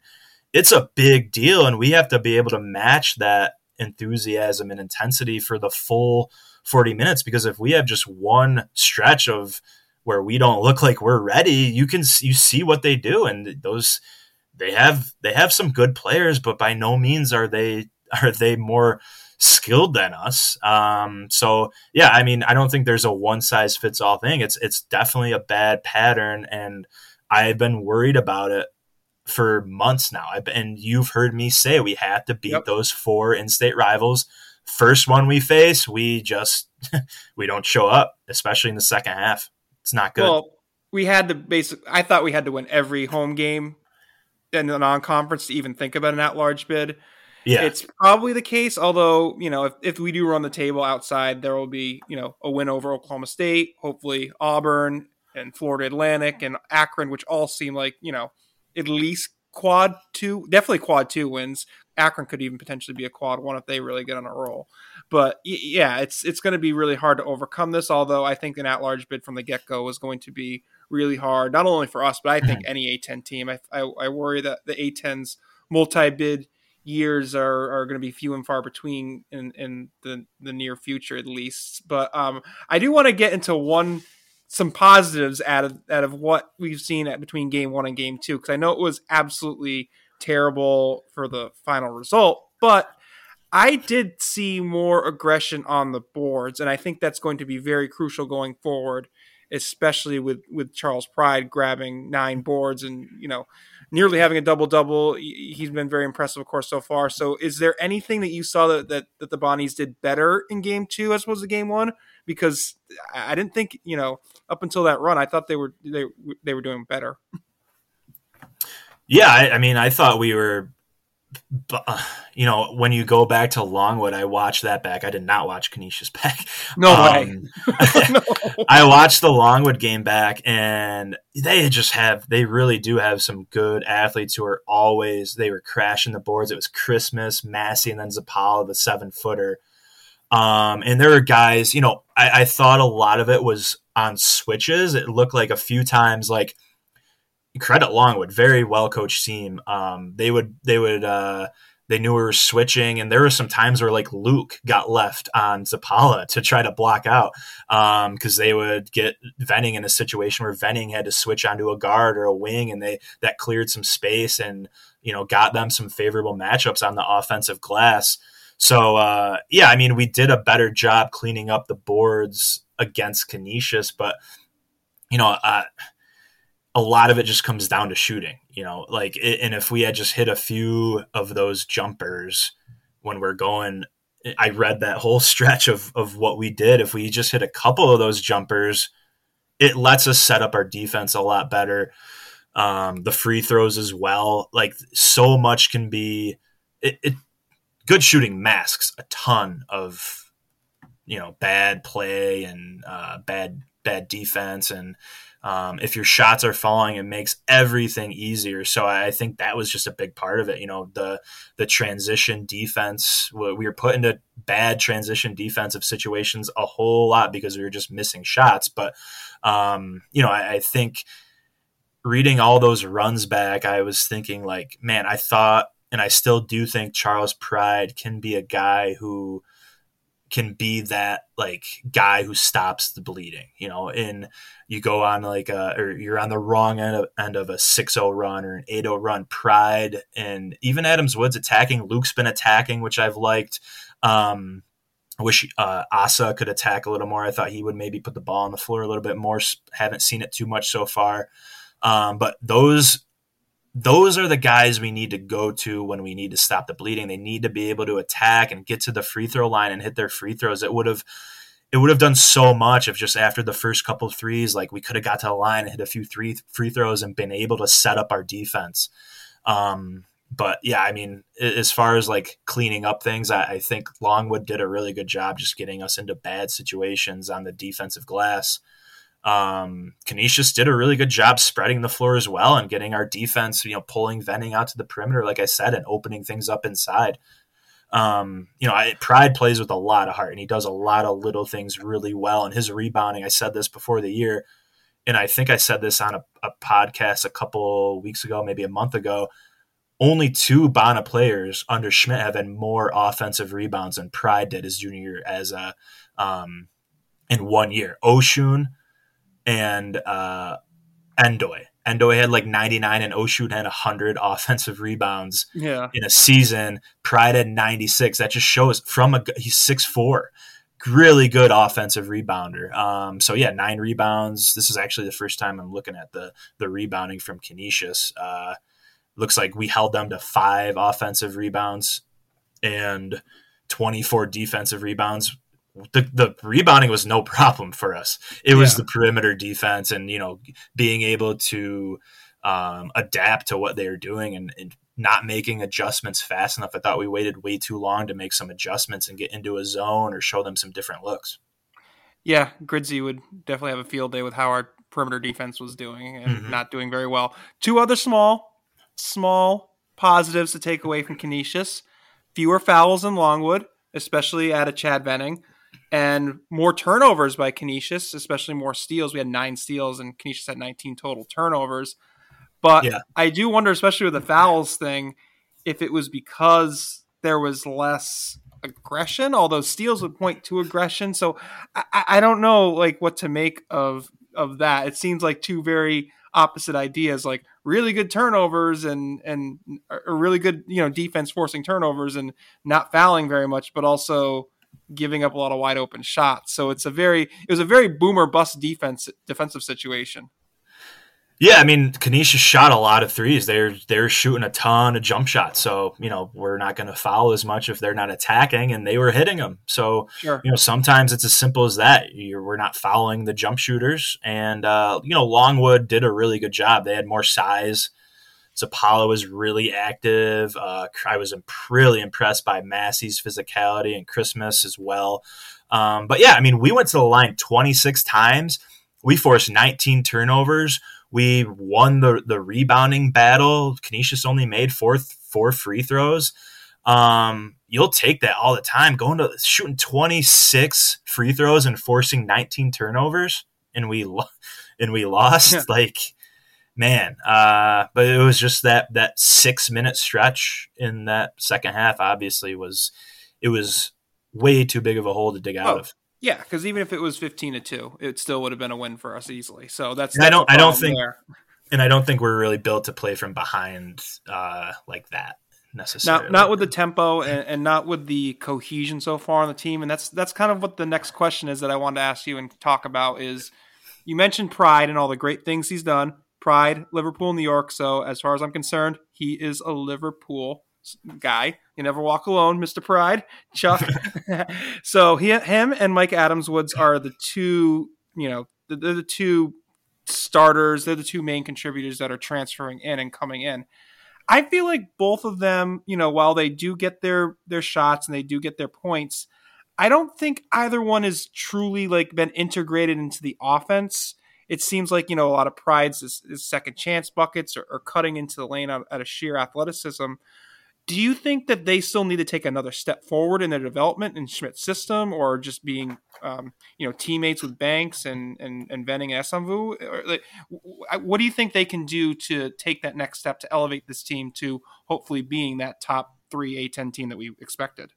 it's a big deal, and we have to be able to match that enthusiasm and intensity for the full 40 minutes because if we have just one stretch of where we don't look like we're ready you can you see what they do and those they have they have some good players but by no means are they are they more skilled than us um so yeah i mean i don't think there's a one size fits all thing it's it's definitely a bad pattern and i've been worried about it for months now I've, and you've heard me say we have to beat Yep. those four in-state rivals first one we face, we just we don't show up, especially in the second half. It's not good. Well, we had to basic. I thought we had to win every home game in the non-conference to even think about an at-large bid. Yeah, It's probably the case, although you know if, if we do run the table outside, there will be you know a win over Oklahoma State, hopefully Auburn and Florida Atlantic and Akron, which all seem like you know at least quad two, definitely quad two wins. Akron could even potentially be a quad one if they really get on a roll. But yeah, it's it's going to be really hard to overcome this. Although I think an at-large bid from the get-go was going to be really hard, not only for us, but I think any A10 team. I, I, I worry that the A10's multi-bid years are, are going to be few and far between in, in the, the near future, at least. But um, I do want to get into one some positives out of out of what we've seen at between game one and game two because I know it was absolutely terrible for the final result, but I did see more aggression on the boards, and I think that's going to be very crucial going forward, especially with with Charles Pride grabbing nine boards and you know nearly having a double double. He's been very impressive, of course, so far. So, is there anything that you saw that that, that the Bonnies did better in game two as opposed to game one? Because I didn't think you know up until that run, I thought they were they they were doing better. yeah. I, I mean, I thought we were. Bu- uh, You know, when you go back to Longwood, I watched that back. I did not watch Canisius back. No way. Um, no. I watched the Longwood game back, and they just have they really do have some good athletes who are always they were crashing the boards. It was Christmas, Massey, and then Zapala, the seven footer. Um, and there were guys, you know, I, I thought a lot of it was on switches. It looked like a few times, like credit Longwood, very well coached team. Um, they would they would uh, they knew we were switching, and there were some times where like Luke got left on Zapala to try to block out because um, they would get Venning in a situation where Venning had to switch onto a guard or a wing, and they that cleared some space and you know got them some favorable matchups on the offensive glass. So uh, yeah, I mean we did a better job cleaning up the boards against Canisius, but you know. Uh, a lot of it just comes down to shooting, you know, like, it, and if we had just hit a few of those jumpers when we're going, I read that whole stretch of, of what we did. If we just hit a couple of those jumpers, it lets us set up our defense a lot better. Um, the free throws as well. Like so much can be it, it good shooting masks a ton of, you know, bad play and uh, bad, bad defense. And, um, if your shots are falling, it makes everything easier. So I think that was just a big part of it. You know, the the transition defense. We were put into bad transition defensive situations a whole lot because we were just missing shots. But um, you know, I, I think reading all those runs back, I was thinking like, man, I thought and I still do think Charles Pride can be a guy who can be that like guy who stops the bleeding, you know, and you go on like a, or you're on the wrong end of, end of a 6-0 run or an 8-0 run pride and even Adams Woods attacking Luc's been attacking which I've liked um I wish uh, Asa could attack a little more. I thought he would maybe put the ball on the floor a little bit more. Haven't seen it too much so far. Um, but those those are the guys we need to go to when we need to stop the bleeding. They need to be able to attack and get to the free throw line and hit their free throws. It would have it would have done so much if just after the first couple of threes, like we could have got to the line and hit a few three free throws and been able to set up our defense. Um, but yeah, I mean, as far as like cleaning up things, I, I, think Longwood did a really good job just getting us into bad situations on the defensive glass. Um, Canisius did a really good job spreading the floor as well and getting our defense, you know, pulling Venning out to the perimeter, like I said, and opening things up inside. Um, you know, I, Pride plays with a lot of heart and he does a lot of little things really well. And his rebounding, I said this before the year, and I think I said this on a, a podcast a couple weeks ago, maybe a month ago. Only two Bona players under Schmidt have had more offensive rebounds than Pride did his junior year as a um, in one year. Osun and uh, Ndoye. Ndoye had like 99 and Osun had 100 offensive rebounds yeah. in a season. Pride had 96. That just shows from a he's six four, Really good offensive rebounder. Um, so yeah, nine rebounds. This is actually the first time I'm looking at the the rebounding from Canisius. Uh, looks like we held them to five offensive rebounds and 24 defensive rebounds the, the rebounding was no problem for us. It was yeah. the perimeter defense and, you know, being able to um, adapt to what they were doing and, and, not making adjustments fast enough. I thought we waited way too long to make some adjustments and get into a zone or show them some different looks. Yeah, Gridsey would definitely have a field day with how our perimeter defense was doing and mm-hmm. not doing very well. Two other small, small positives to take away from Canisius. Fewer fouls in Longwood, especially at a Chad Venning and more turnovers by Canisius, especially more steals. We had nine steals, and Canisius had 19 total turnovers. But yeah. I do wonder, especially with the fouls thing, if it was because there was less aggression. Although steals would point to aggression, so I, I don't know like what to make of of that. It seems like two very opposite ideas, like really good turnovers and and a really good you know defense forcing turnovers and not fouling very much, but also giving up a lot of wide open shots. So it's a very it was a very boomer bust defense defensive situation. Yeah, I mean, Canisius shot a lot of threes. They're they're shooting a ton of jump shots. So you know we're not going to foul as much if they're not attacking, and they were hitting them. So sure. you know sometimes it's as simple as that. You're, we're not fouling the jump shooters, and uh, you know Longwood did a really good job. They had more size. Zapala was really active. Uh, I was really impressed by Massey's physicality and Christmas as well. Um, but yeah, I mean, we went to the line 26 times. We forced 19 turnovers. We won the the rebounding battle. Canisius only made four four free throws. Um, you'll take that all the time. Going to shooting 26 free throws and forcing 19 turnovers, and we and we lost. Yeah. Like man. Uh, but it was just that that six minute stretch in that second half. Obviously, was it was way too big of a hole to dig out oh, of. Yeah, because even if it was fifteen to two, it still would have been a win for us easily. So that's, that's I don't I don't think there. and I don't think we're really built to play from behind uh, like that necessarily. Not not with the tempo and, and, not with the cohesion so far on the team. And that's that's kind of what the next question is that I wanted to ask you and talk about is you mentioned pride and all the great things he's done. Pride, Liverpool, New York. So as far as I'm concerned, he is a Liverpool guy. You never walk alone, Mr. Pride, Chuck. so he, him, and Mike Adams Woods are the two. You know, they're the two starters. They're the two main contributors that are transferring in and coming in. I feel like both of them, you know, while they do get their their shots and they do get their points, I don't think either one has truly like been integrated into the offense it seems like you know a lot of prides is, is second chance buckets or, or, cutting into the lane out, out of sheer athleticism. do you think that they still need to take another step forward in their development in Schmidt's system, or just being, um, you know, teammates with Banks and and and Venning and Esamvu? Like, what do you think they can do to take that next step to elevate this team to hopefully being that top three A10 team that we expected?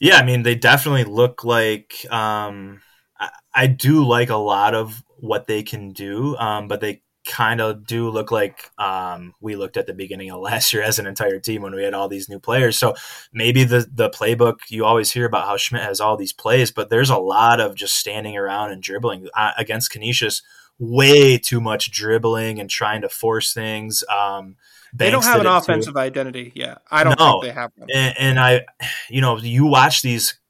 Yeah, I mean, they definitely look like. Um, I, I do like a lot of what they can do, um, but they kind of do look like um, we looked at the beginning of last year as an entire team when we had all these new players. So maybe the the playbook you always hear about how Schmidt has all these plays, but there's a lot of just standing around and dribbling uh, against Canisius. Way too much dribbling and trying to force things. Um, they don't have an offensive too. identity. Yeah, I don't no. think they have one. And, and I, you know, you watch these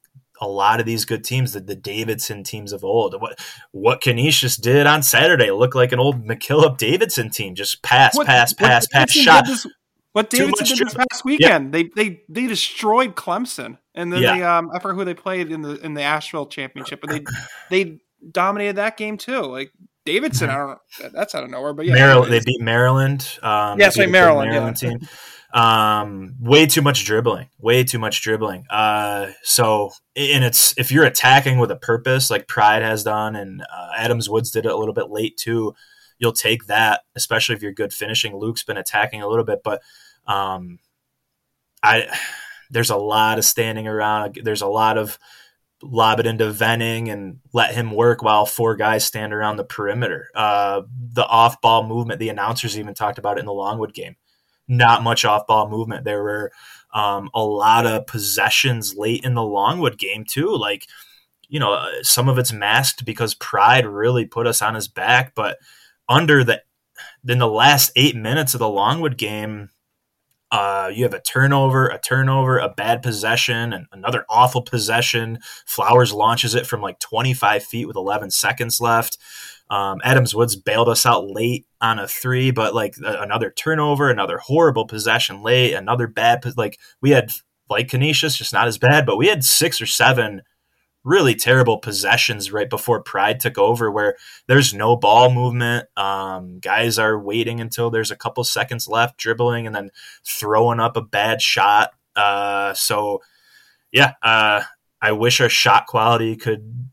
a lot of these good teams, the, the Davidson teams of old. What what Canisius did on Saturday looked like an old McKillop Davidson team. Just pass, what, pass, pass, pass, shot. This, what Davidson did this past weekend? They they they destroyed Clemson, and then yeah. they um I forget who they played in the in the Asheville championship, but they they dominated that game too. Like Davidson, I don't know. That's out of nowhere, but yeah, Maryland. They beat Maryland. Um, yes, yeah, Maryland, Maryland yeah. team. Um, way too much dribbling, way too much dribbling. Uh, so and it's if you're attacking with a purpose, like Pride has done, and uh, Adams Woods did it a little bit late too. You'll take that, especially if you're good finishing. Luc's been attacking a little bit, but um, I there's a lot of standing around. There's a lot of lob it into Venning and let him work while four guys stand around the perimeter. Uh, the off ball movement, the announcers even talked about it in the Longwood game not much off ball movement. There were um, a lot of possessions late in the Longwood game too. Like, you know, uh, some of it's masked because Pride really put us on his back, but under the in the last eight minutes of the Longwood game, uh, you have a turnover, a turnover, a bad possession, and another awful possession. Flowers launches it from like 25 feet with 11 seconds left. Um, Adams Woods bailed us out late on a three, but like another turnover, another horrible possession late, another bad like we had like Canisius, just not as bad, but we had six or seven really terrible possessions right before Pride took over, where there's no ball movement. Um, guys are waiting until there's a couple seconds left, dribbling and then throwing up a bad shot. Uh, so yeah, uh, I wish our shot quality could.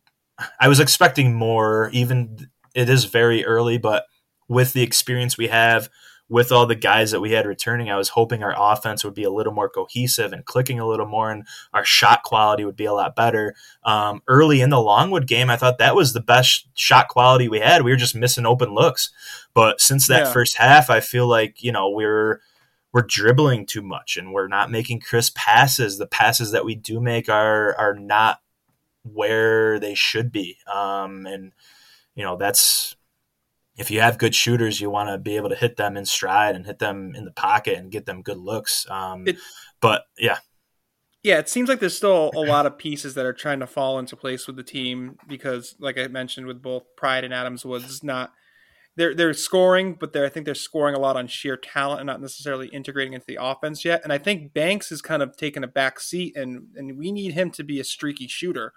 I was expecting more, even it is very early, but with the experience we have, with all the guys that we had returning, I was hoping our offense would be a little more cohesive and clicking a little more, and our shot quality would be a lot better. Um, early in the Longwood game, I thought that was the best shot quality we had. We were just missing open looks, but since that yeah. first half, I feel like you know we're we're dribbling too much and we're not making crisp passes. The passes that we do make are are not where they should be, um, and you know that's if you have good shooters, you want to be able to hit them in stride and hit them in the pocket and get them good looks. Um, it, but yeah, yeah, it seems like there's still a lot of pieces that are trying to fall into place with the team because, like I mentioned, with both Pride and Adams Woods, not they're they're scoring, but they're I think they're scoring a lot on sheer talent and not necessarily integrating into the offense yet. And I think Banks has kind of taken a back seat, and and we need him to be a streaky shooter.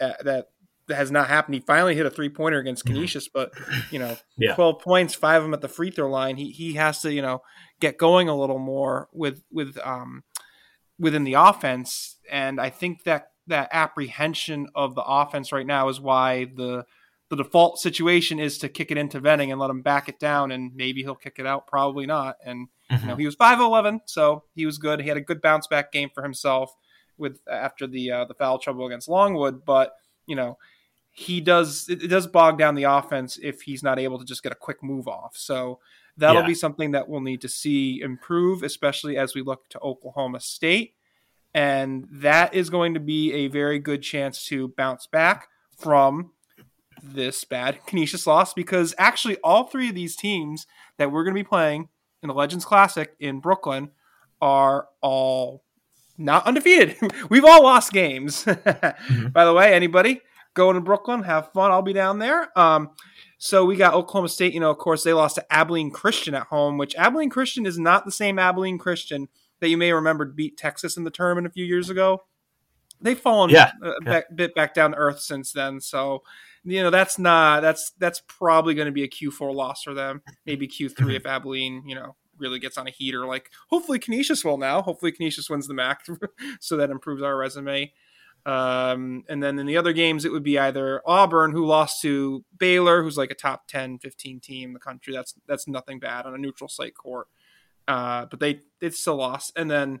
Uh, that has not happened. He finally hit a three pointer against mm-hmm. Canisius, but you know, yeah. twelve points, five of them at the free throw line. He he has to you know get going a little more with with um within the offense, and I think that that apprehension of the offense right now is why the the default situation is to kick it into Venning and let him back it down, and maybe he'll kick it out, probably not. And mm-hmm. you know, mm-hmm. he was five eleven, so he was good. He had a good bounce back game for himself with after the uh, the foul trouble against Longwood, but you know he does it, does bog down the offense if he's not able to just get a quick move off. So that'll yeah. be something that we'll need to see improve, especially as we look to Oklahoma State. And that is going to be a very good chance to bounce back from this bad Canisius loss because actually all three of these teams that we're going to be playing in the Legends Classic in Brooklyn are all not undefeated. We've all lost games. mm-hmm. By the way, anybody Go to Brooklyn, have fun. I'll be down there. Um, so we got Oklahoma State. You know, of course, they lost to Abilene Christian at home, which Abilene Christian is not the same Abilene Christian that you may remember beat Texas in the tournament a few years ago. They've fallen yeah, a yeah. bit back down to earth since then. So, you know, that's not that's that's probably going to be a Q4 loss for them. Maybe Q3 mm-hmm. if Abilene, you know, really gets on a heater. Like hopefully Canisius will now. Hopefully Canisius wins the MAAC, so that improves our resume. Um, and then in the other games, it would be either Auburn, who lost to Baylor, who's like a top 10, 15 team in the country. That's that's nothing bad on a neutral site court. Uh, but they they still lost. And then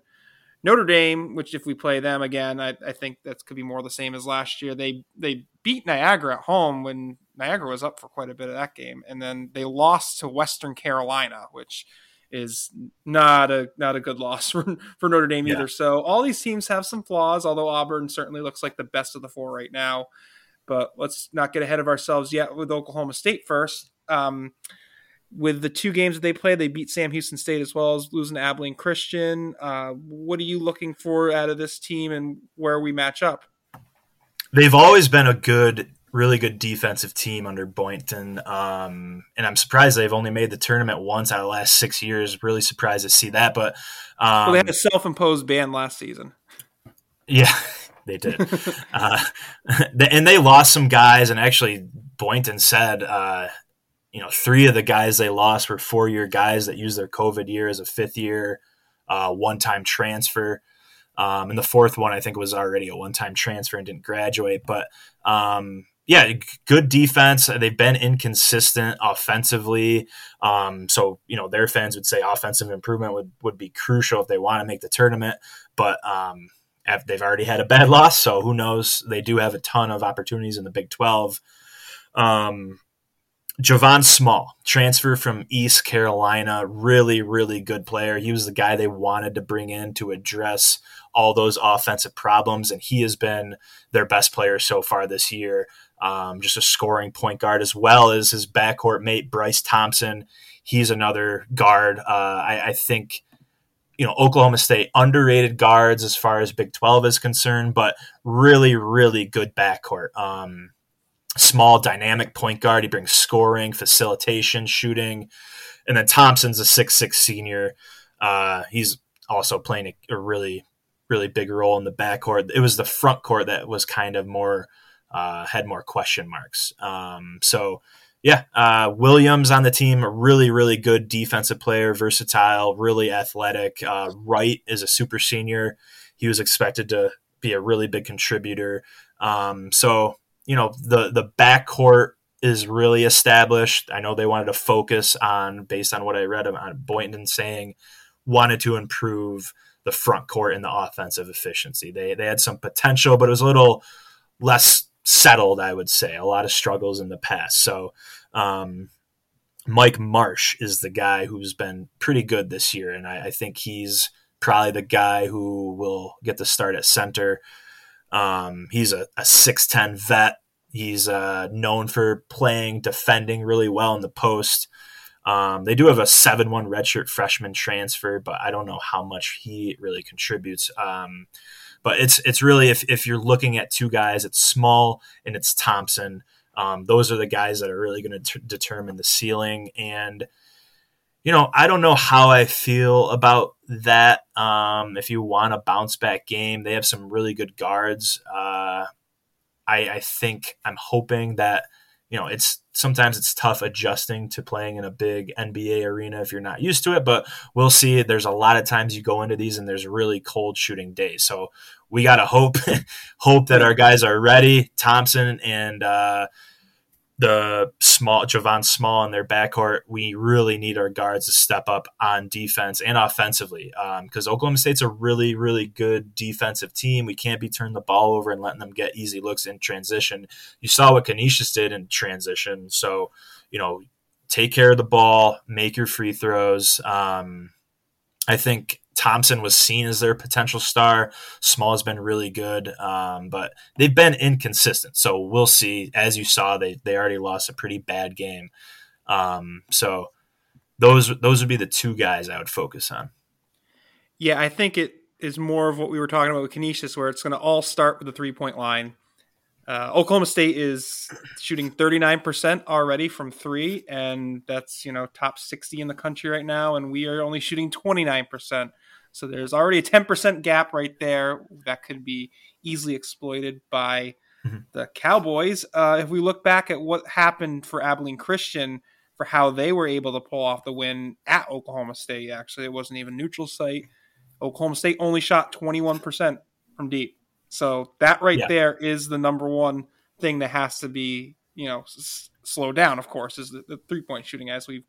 Notre Dame, which if we play them again, I, I think that could be more the same as last year. They they beat Niagara at home when Niagara was up for quite a bit of that game, and then they lost to Western Carolina, which is not a not a good loss for, for Notre Dame yeah. either. So all these teams have some flaws, although Auburn certainly looks like the best of the four right now. But let's not get ahead of ourselves yet with Oklahoma State first. Um, with the two games that they play, they beat Sam Houston State as well as losing to Abilene Christian. Uh, what are you looking for out of this team and where we match up? They've always been a good, really good defensive team under Boynton, um, and I'm surprised they've only made the tournament once out of the last six years. Really surprised to see that, but um, well, they had a self-imposed ban last season. Yeah, they did, uh, and they lost some guys. And actually, Boynton said. Uh, you know, three of the guys they lost were four year guys that used their COVID year as a fifth year, uh, one time transfer. Um, and the fourth one, I think, was already a one time transfer and didn't graduate. But um, yeah, good defense. They've been inconsistent offensively. Um, so, you know, their fans would say offensive improvement would, would be crucial if they want to make the tournament. But um, they've already had a bad loss. So who knows? They do have a ton of opportunities in the Big 12. Um, Javon Small, transfer from East Carolina, really, really good player. He was the guy they wanted to bring in to address all those offensive problems, and he has been their best player so far this year. Um, just a scoring point guard as well as his backcourt mate Bryce Thompson. He's another guard. Uh, I, I think you know Oklahoma State underrated guards as far as Big Twelve is concerned, but really, really good backcourt. Um, small dynamic point guard. He brings scoring, facilitation, shooting. And then Thompson's a six six senior. Uh, he's also playing a, a, really, really big role in the backcourt. It was the front court that was kind of more, uh, had more question marks. Um, so, yeah, uh, Williams on the team, a really, really good defensive player, versatile, really athletic. Uh, Wright is a super senior. He was expected to be a really big contributor. Um, so you know the the backcourt is really established. I know they wanted to focus on, based on what I read on Boynton saying, wanted to improve the front court and the offensive efficiency. They they had some potential, but it was a little less settled, I would say. A lot of struggles in the past. So um, Mike Marsh is the guy who's been pretty good this year, and I, I think he's probably the guy who will get the start at center. Um, he's a, a 6'10 vet. He's uh, known for playing, defending really well in the post. Um, they do have a 7 1 redshirt freshman transfer, but I don't know how much he really contributes. Um, but it's it's really, if, if you're looking at two guys, it's Small and it's Thompson. Um, those are the guys that are really going to determine the ceiling. And you know, I don't know how I feel about that. Um, if you want a bounce back game, they have some really good guards. Uh, I, I think I'm hoping that you know it's sometimes it's tough adjusting to playing in a big NBA arena if you're not used to it, but we'll see. There's a lot of times you go into these and there's really cold shooting days, so we gotta hope hope that our guys are ready. Thompson and uh, the small Javon Small in their backcourt, we really need our guards to step up on defense and offensively because um, Oklahoma State's a really, really good defensive team. We can't be turning the ball over and letting them get easy looks in transition. You saw what Canisius did in transition, so you know, take care of the ball, make your free throws. Um, I think Thompson was seen as their potential star. Small has been really good, um, but they've been inconsistent. So we'll see. As you saw, they they already lost a pretty bad game. Um, so those those would be the two guys I would focus on. Yeah, I think it is more of what we were talking about with Canisius, where it's going to all start with the three point line. Uh, Oklahoma State is shooting 39% already from three, and that's you know top 60 in the country right now, and we are only shooting 29%. So there's already a 10% gap right there that could be easily exploited by mm-hmm. the Cowboys. Uh, if we look back at what happened for Abilene Christian for how they were able to pull off the win at Oklahoma State. Actually, it wasn't even neutral site. Oklahoma State only shot 21% from deep. So that right yeah. there is the number one thing that has to be, you know, s- slowed down, of course, is the, the three point shooting, as we've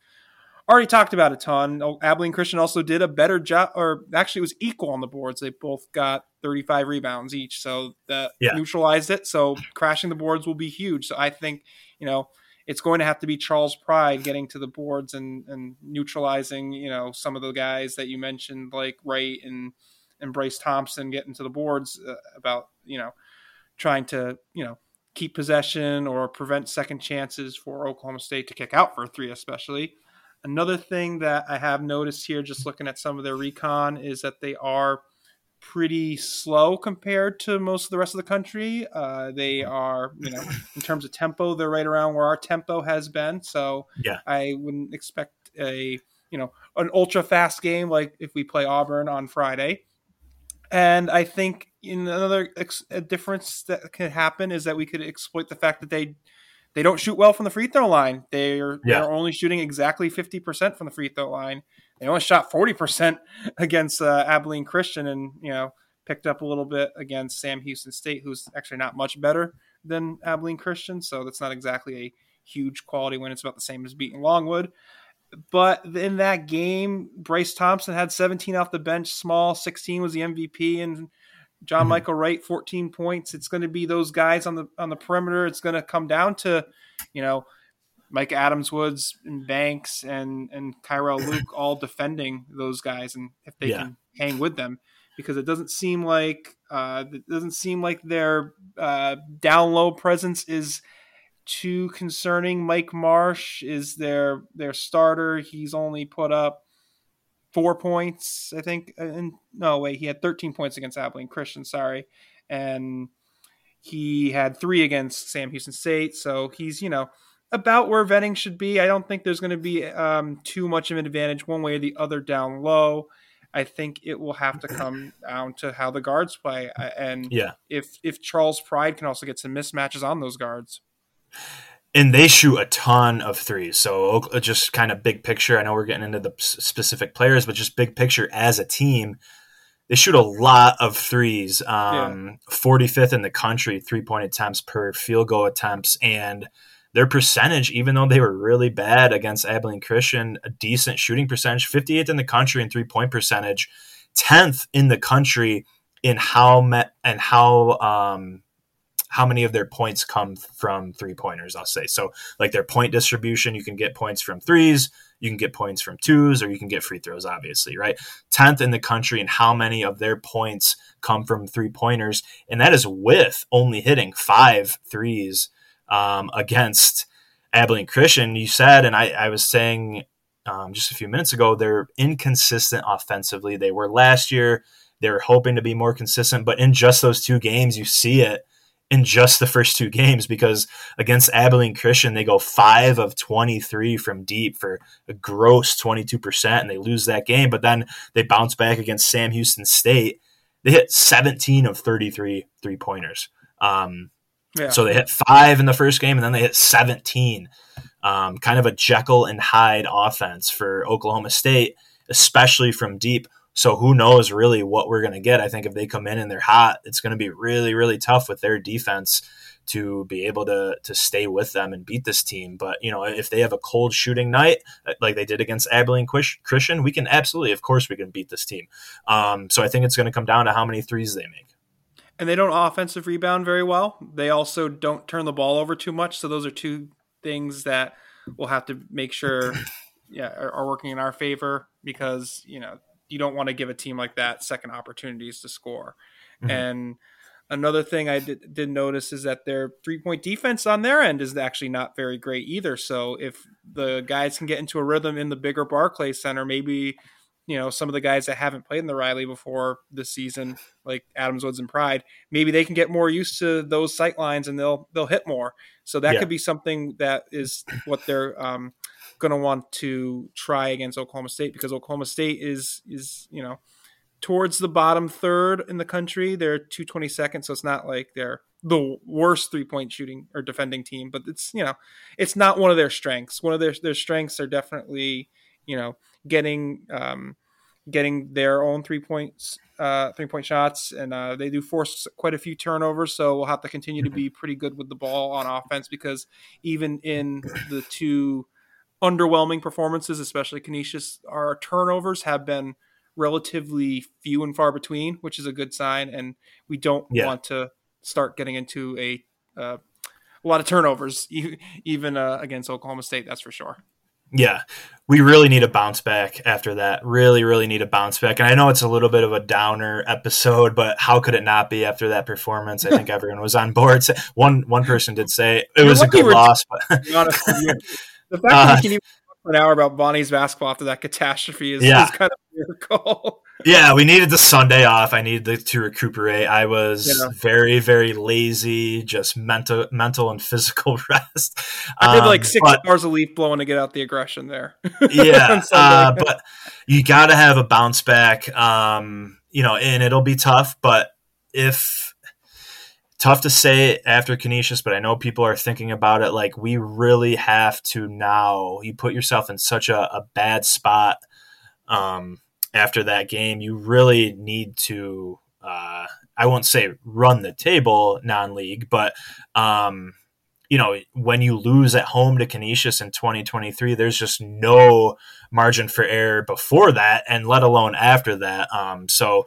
already talked about a ton. Oh, Abilene Christian also did a better job, or actually was equal on the boards. They both got 35 rebounds each, so that yeah. neutralized it. So crashing the boards will be huge. So I think, you know, it's going to have to be Charles Pride getting to the boards and, and neutralizing, you know, some of the guys that you mentioned, like Wright and and Bryce Thompson getting to the boards uh, about, you know, trying to, you know, keep possession or prevent second chances for Oklahoma State to kick out for a three, especially. Another thing that I have noticed here, just looking at some of their recon, is that they are pretty slow compared to most of the rest of the country. Uh, they are, you know, in terms of tempo, they're right around where our tempo has been. So yeah. I wouldn't expect a, you know, an ultra fast game like if we play Auburn on Friday. And I think in another ex- difference that could happen is that we could exploit the fact that they they don't shoot well from the free throw line. They're yeah. they're only shooting exactly fifty percent from the free throw line, they only shot 40% against uh, Abilene Christian and, you know, picked up a little bit against Sam Houston State, who's actually not much better than Abilene Christian. So that's not exactly a huge quality win. It's about the same as beating Longwood. But in that game, Bryce Thompson had 17 off the bench, small, 16 was the MVP, and John mm-hmm. Michael Wright 14 points. It's going to be those guys on the on the perimeter. It's going to come down to, you know, Mike Adams Woods and Banks and and Kyrell Luc all defending those guys and if they yeah. can hang with them because it doesn't seem like uh, it doesn't seem like their uh, down low presence is too concerning. Mike Marsh is their their starter. He's only put up four points, I think. And no, wait, he had 13 points against Abilene Christian. Sorry, and he had three against Sam Houston State. So he's you know about where Venning should be. I don't think there's going to be um, too much of an advantage one way or the other down low. I think it will have to come down to how the guards play, and yeah, if if Charles Pride can also get some mismatches on those guards. And they shoot a ton of threes. So just kind of big picture. I know we're getting into the specific players, but just big picture as a team, they shoot a lot of threes. Um, yeah. 45th in the country, three point attempts per field goal attempts, and their percentage, even though they were really bad against Abilene Christian, a decent shooting percentage, 58th in the country in three point percentage, 10th in the country in how met and how um, how many of their points come from three pointers. I'll say so. Like their point distribution, you can get points from threes, you can get points from twos, or you can get free throws. Obviously, right? 10th in the country and how many of their points come from three pointers, and that is with only hitting five threes um, against Abilene Christian. You said, and I, I was saying um, just a few minutes ago, they're inconsistent offensively. They were last year. They're hoping to be more consistent, but in just those two games, you see it in just the first two games because against Abilene Christian, they go five of 23 from deep for a gross 22%, and they lose that game. But then they bounce back against Sam Houston State. They hit 17 of 33 three pointers. Um, yeah. So they hit five in the first game, and then they hit 17. Um, kind of a Jekyll and Hyde offense for Oklahoma State, especially from deep. So who knows really what we're going to get? I think if they come in and they're hot, it's going to be really, really tough with their defense to be able to to stay with them and beat this team. But you know, if they have a cold shooting night uh, like they did against Abilene Christian, we can absolutely, of course, we can beat this team. Um, so I think it's going to come down to how many threes they make and they don't offensive rebound very well. They also don't turn the ball over too much. So those are two things that we'll have to make sure yeah are, are working in our favor because you know you don't want to give a team like that second opportunities to score. Mm-hmm. And another thing I did, did notice is that their three point defense on their end is actually not very great either. So if the guys can get into a rhythm in the bigger Barclay Center, maybe you know some of the guys that haven't played in the Reilly before this season, like Adams Woods and Pride, maybe they can get more used to those sight lines and they'll they'll hit more. So that yeah. could be something that is what they're um, going to want to try against Oklahoma State because Oklahoma State is is you know towards the bottom third in the country. They're 222nd, so it's not like they're the worst three point shooting or defending team, but it's you know it's not one of their strengths. One of their their strengths are definitely you know getting um, getting their own three points uh, three point shots, and uh, they do force quite a few turnovers. So we'll have to continue to be pretty good with the ball on offense because even in the two underwhelming performances, especially Canisius, our turnovers have been relatively few and far between, which is a good sign. And we don't yeah. want to start getting into a uh, a lot of turnovers, even uh, against Oklahoma State. That's for sure. Yeah, we really need a bounce back after that. Really, really need a bounce back. And I know it's a little bit of a downer episode, but how could it not be after that performance? I think everyone was on board. One one person did say it was a good loss, but honest, the fact uh, that we can even talk for an hour about Bonnie's basketball after that catastrophe is, yeah. is kind of a miracle. yeah, we needed the Sunday off. I needed to recuperate. I was yeah. very, very lazy, just mental, mental and physical rest. I did like um, six but, hours of leaf blowing to get out the aggression there. yeah, uh, but you got to have a bounce back. Um, you know, and it'll be tough, but if tough to say after Canisius, but I know people are thinking about it. Like we really have to now. You put yourself in such a, a bad spot um, after that game. You really need to. Uh, I won't say run the table non-league, but um, you know when you lose at home to Canisius in 2023, there's just no margin for error before that, and let alone after that. Um, so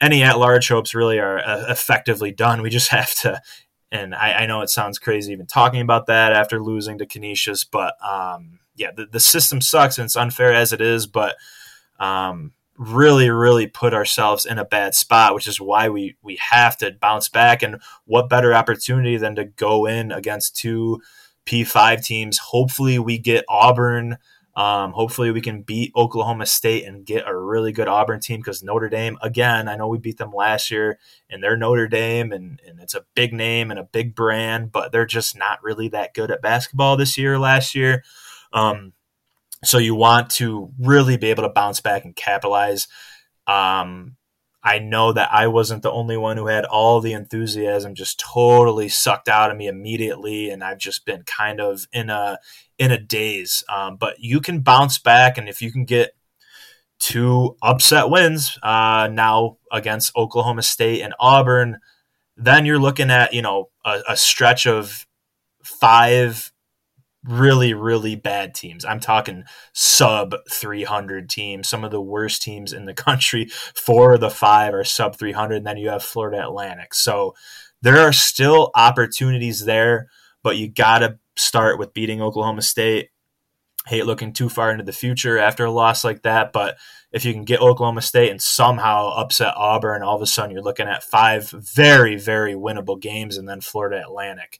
any at large hopes really are uh, effectively done. We just have to, and I, I, know it sounds crazy even talking about that after losing to Canisius, but um, yeah, the, the system sucks and it's unfair as it is, but um, really, really put ourselves in a bad spot, which is why we we have to bounce back. And what better opportunity than to go in against two P5 teams? Hopefully, we get Auburn um, hopefully, we can beat Oklahoma State and get a really good Auburn team because Notre Dame, again, I know we beat them last year and they're Notre Dame and, and it's a big name and a big brand, but they're just not really that good at basketball this year, last year. Um, so you want to really be able to bounce back and capitalize. Um, I know that I wasn't the only one who had all the enthusiasm just totally sucked out of me immediately, and I've just been kind of in a in a daze. Um, but you can bounce back, and if you can get two upset wins uh, now against Oklahoma State and Auburn, then you're looking at you know a, a stretch of five really really bad teams i'm talking sub 300 teams some of the worst teams in the country four of the five are sub 300 and then you have florida atlantic so there are still opportunities there but you gotta start with beating Oklahoma State. Hate looking too far into the future after a loss like that, but if you can get Oklahoma State and somehow upset Auburn, all of a sudden you're looking at five very, very winnable games, and then Florida Atlantic.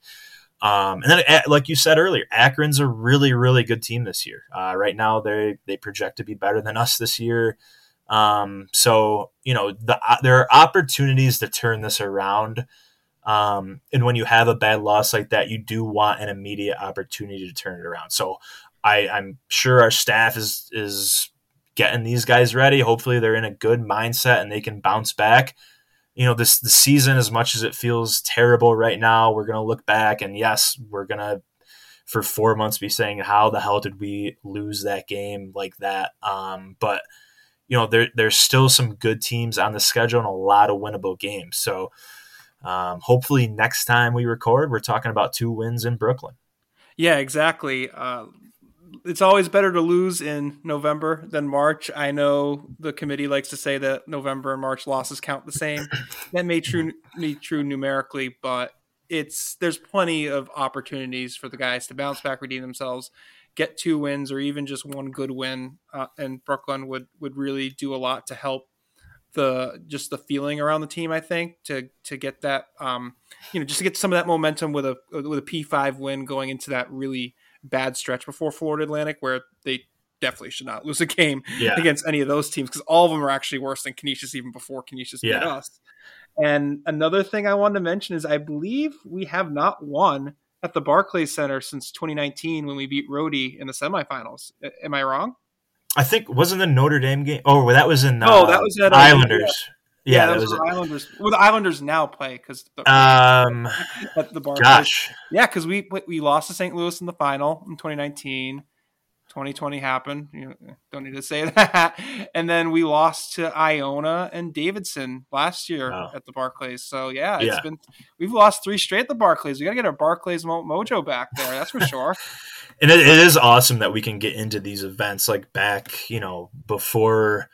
Um, and then, like you said earlier, Akron's a really, really good team this year. Uh, right now, they they project to be better than us this year. Um, so you know, the, uh, there are opportunities to turn this around. Um, and when you have a bad loss like that, you do want an immediate opportunity to turn it around. So I, I'm sure our staff is is getting these guys ready. Hopefully, they're in a good mindset and they can bounce back. You know, this the season, as much as it feels terrible right now, we're gonna look back and yes, we're gonna for four months be saying how the hell did we lose that game like that. Um, but you know, there there's still some good teams on the schedule and a lot of winnable games. So um, hopefully, next time we record, we're talking about two wins in Brooklyn. Yeah, exactly. Uh, it's always better to lose in November than March. I know the committee likes to say that November and March losses count the same. that may true be true numerically, but it's there's plenty of opportunities for the guys to bounce back, redeem themselves, get two wins, or even just one good win. Uh, and Brooklyn would would really do a lot to help the just the feeling around the team. I think to to get that um, you know just to get some of that momentum with a with a P five win going into that really bad stretch before Florida Atlantic where they definitely should not lose a game yeah. against any of those teams because all of them are actually worse than Canisius even before Canisius yeah. beat us. And another thing I wanted to mention is I believe we have not won at the Barclays Center since 2019 when we beat Rhody in the semifinals. Am I wrong? I think wasn't the Notre Dame game. Oh, that was in. Uh, oh, that was at uh, Islanders. Yeah, that, that was, was the. Islanders. Well, the Islanders now play because Um, at the bar. gosh, Yeah, because we we lost to St. Louis in the final in 2019. 2020 happened. You know, don't need to say that. And then we lost to Iona and Davidson last year Wow. at the Barclays. So yeah, it's Yeah. been we've lost three straight at the Barclays. We got to get our Barclays mo- mojo back there. That's for sure. and it, it is awesome that we can get into these events like back, you know, before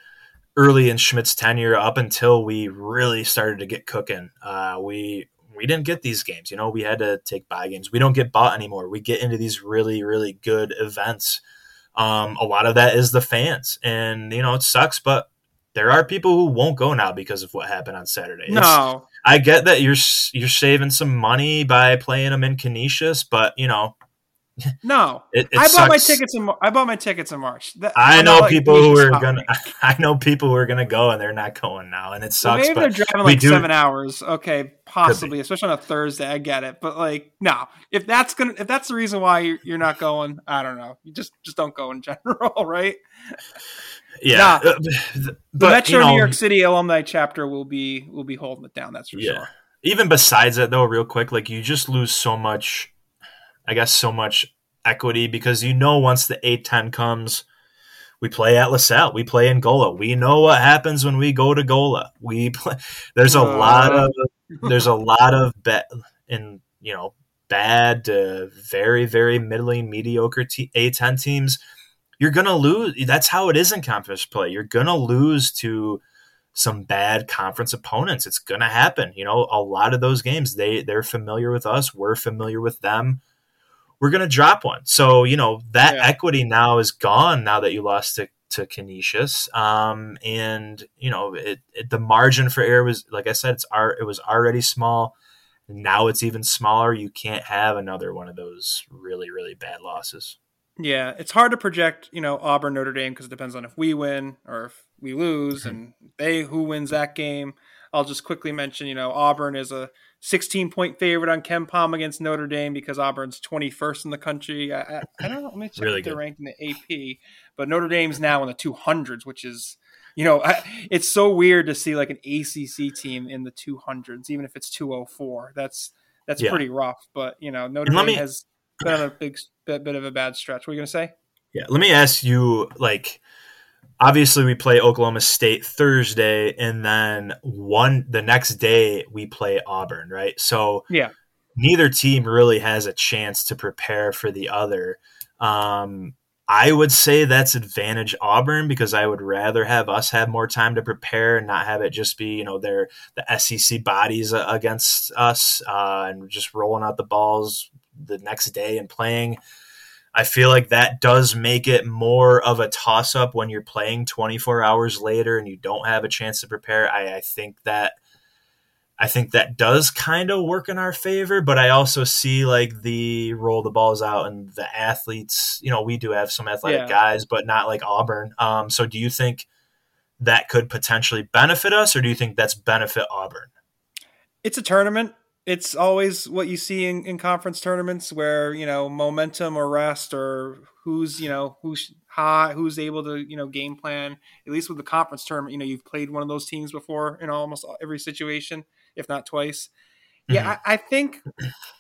early in Schmidt's tenure, up until we really started to get cooking. Uh, we we didn't get these games. You know, we had to take buy games. We don't get bought anymore. We get into these really really good events. Um, a lot of that is the fans, and you know it sucks, but there are people who won't go now because of what happened on Saturday. It's- no, I get that you're you're saving some money by playing them in Canisius, but you know no. it, it I bought my tickets in. I bought my tickets in March. That- I know letting people who are gonna. me. I know people who are gonna go and they're not going now, and it Well, sucks. maybe but they're driving like do- seven hours. Okay, possibly, especially on a Thursday. I get it, but like, no. If that's gonna, if that's the reason why you're, you're not going, I don't know. You just just don't go in general, right? yeah, nah. uh, The Metro you know, New York City alumni chapter will be will be holding it down. That's for yeah. sure. Even besides that, though, real quick, like you just lose so much. I guess so much equity because you know once the eight ten comes. We play at LaSalle. We play in Gola. We know what happens when we go to Gola. We play. There's a Uh. lot of there's a lot of bet in you know bad to very very middling mediocre t- A10 teams. You're gonna lose. That's how it is in conference play. You're gonna lose to some bad conference opponents. It's gonna happen. You know, a lot of those games they they're familiar with us. We're familiar with them. We're gonna drop one. So you know that Yeah. equity now is gone. Now that you lost to to Canisius, um, and you know it, it, the margin for error was like I said, it's our, it was already small. Now it's even smaller. You can't have another one of those really really bad losses. Yeah, it's hard to project, you know, Auburn Notre Dame because it depends on if we win or if we lose, and they who wins that game. I'll just quickly mention, you know, Auburn is a 16 point favorite on KenPom against Notre Dame because Auburn's 21st in the country. I, I, I don't know. Let me check Really they're ranked in the AP, but Notre Dame's now in the 200s, which is, you know, I, it's so weird to see like an ACC team in the 200s, even if it's 204. That's that's Yeah. pretty rough. But you know, Notre Dame me- has been on a big bit, bit of a bad stretch. What are you gonna say? Yeah, let me ask you like obviously we play Oklahoma State Thursday and then one the next day we play Auburn, right? So Yeah. neither team really has a chance to prepare for the other. Um I would say that's advantage Auburn because I would rather have us have more time to prepare and not have it just be you know their the SEC bodies against us uh, and just rolling out the balls the next day and playing. I feel like that does make it more of a toss up when you're playing 24 hours later and you don't have a chance to prepare. I, I think that I think that does kind of work in our favor, but I also see like the roll the balls out and the athletes. You know, we do have some athletic Yeah. guys, but not like Auburn. Um, so do you think that could potentially benefit us, or do you think that's benefit Auburn? it's a tournament. It's always what you see in, in conference tournaments where, you know, momentum or rest or who's, you know, who's hot who's able to, you know, game plan. At least with the conference tournament, you know, you've played one of those teams before in almost every situation, if not twice. Yeah, mm-hmm. I, I think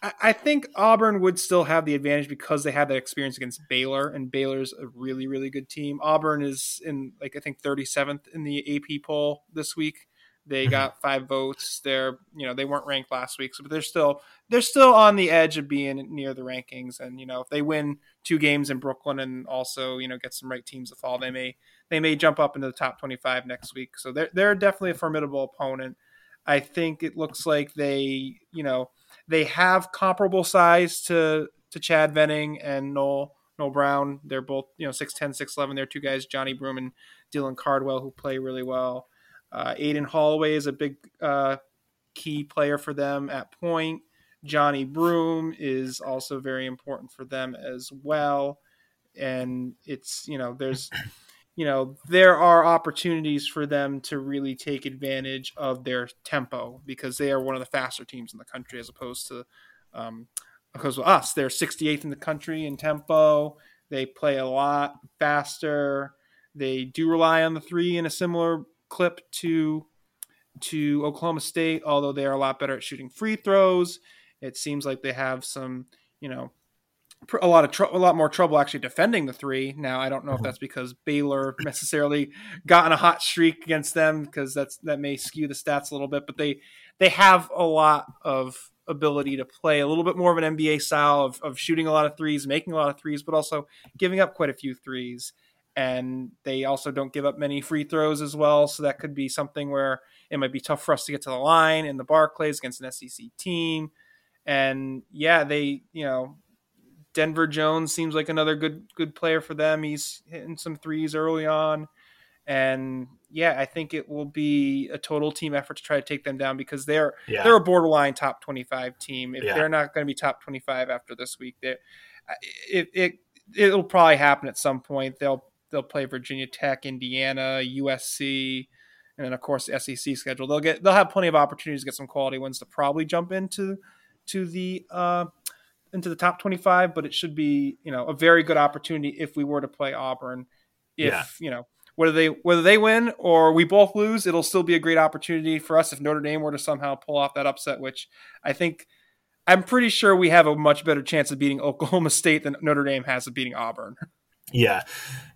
I, I think Auburn would still have the advantage because they have that experience against Baylor, and Baylor's a really, really good team. Auburn is in like I think 37th in the AP poll this week. They Mhm. got five votes. They're you know they weren't ranked last week, so but they're still they're still on the edge of being near the rankings. And you know if they win two games in Brooklyn and also you know get some right teams to fall, they may they may jump up into the top 25 next week. So they're they're definitely a formidable opponent. I think it looks like they you know they have comparable size to to Chad Venning and Noel Noel Brown. They're both you know 6'10", 6'11". They're two guys, Johni Broome and Dylan Cardwell, who play really well. Uh, Aden Holloway is a big uh, key player for them at point. Johni Broome is also very important for them as well. And it's, you know, there's, you know, there are opportunities for them to really take advantage of their tempo because they are one of the faster teams in the country as opposed to, um, because of us. They're 68th in the country in tempo. They play a lot faster. They do rely on the three in a similar clip to to Oklahoma State, although they are a lot better at shooting free throws. It seems like they have some, you know, a lot of tr- a lot more trouble actually defending the three. Now I don't know if mm-hmm. that's because Baylor necessarily got on a hot streak against them because that's that may skew the stats a little bit, but they they have a lot of ability to play a little bit more of an NBA style of, of shooting a lot of threes, making a lot of threes, but also giving up quite a few threes. And they also don't give up many free throws as well. So that could be something where it might be tough for us to get to the line in the Barclays against an SEC team. And yeah, they, you know, Denver Jones seems like another good good player for them. He's hitting some threes early on. And yeah, I think it will be a total team effort to try to take them down because they're yeah. they're a borderline top 25 team. If yeah. they're not going to be top 25 after this week, they it, it it'll probably happen at some point. They'll they'll play Virginia Tech, Indiana, USC, and then of course the SEC schedule. They'll get they'll have plenty of opportunities to get some quality wins to probably jump into to the uh, into the top 25, but it should be, you know, a very good opportunity if we were to play Auburn. If, yeah. you know, whether they whether they win or we both lose, it'll still be a great opportunity for us if Notre Dame were to somehow pull off that upset, which I think I'm pretty sure we have a much better chance of beating Oklahoma State than Notre Dame has of beating Auburn. Yeah,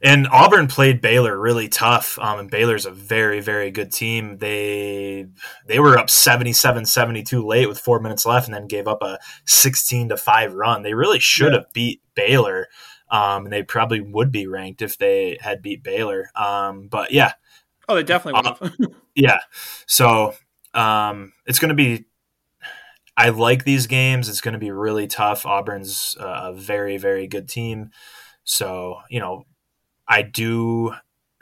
and Auburn played Baylor really tough. Um, and Baylor's a very, very good team. They they were up 77-72 late with four minutes left, and then gave up a sixteen to five run. They really should yeah. have beat Baylor, um, and they probably would be ranked if they had beat Baylor. Um, but yeah, oh, they definitely would have. Uh, yeah, so um, it's going to be I like these games. It's going to be really tough. Auburn's a very, very good team. So, you know, I do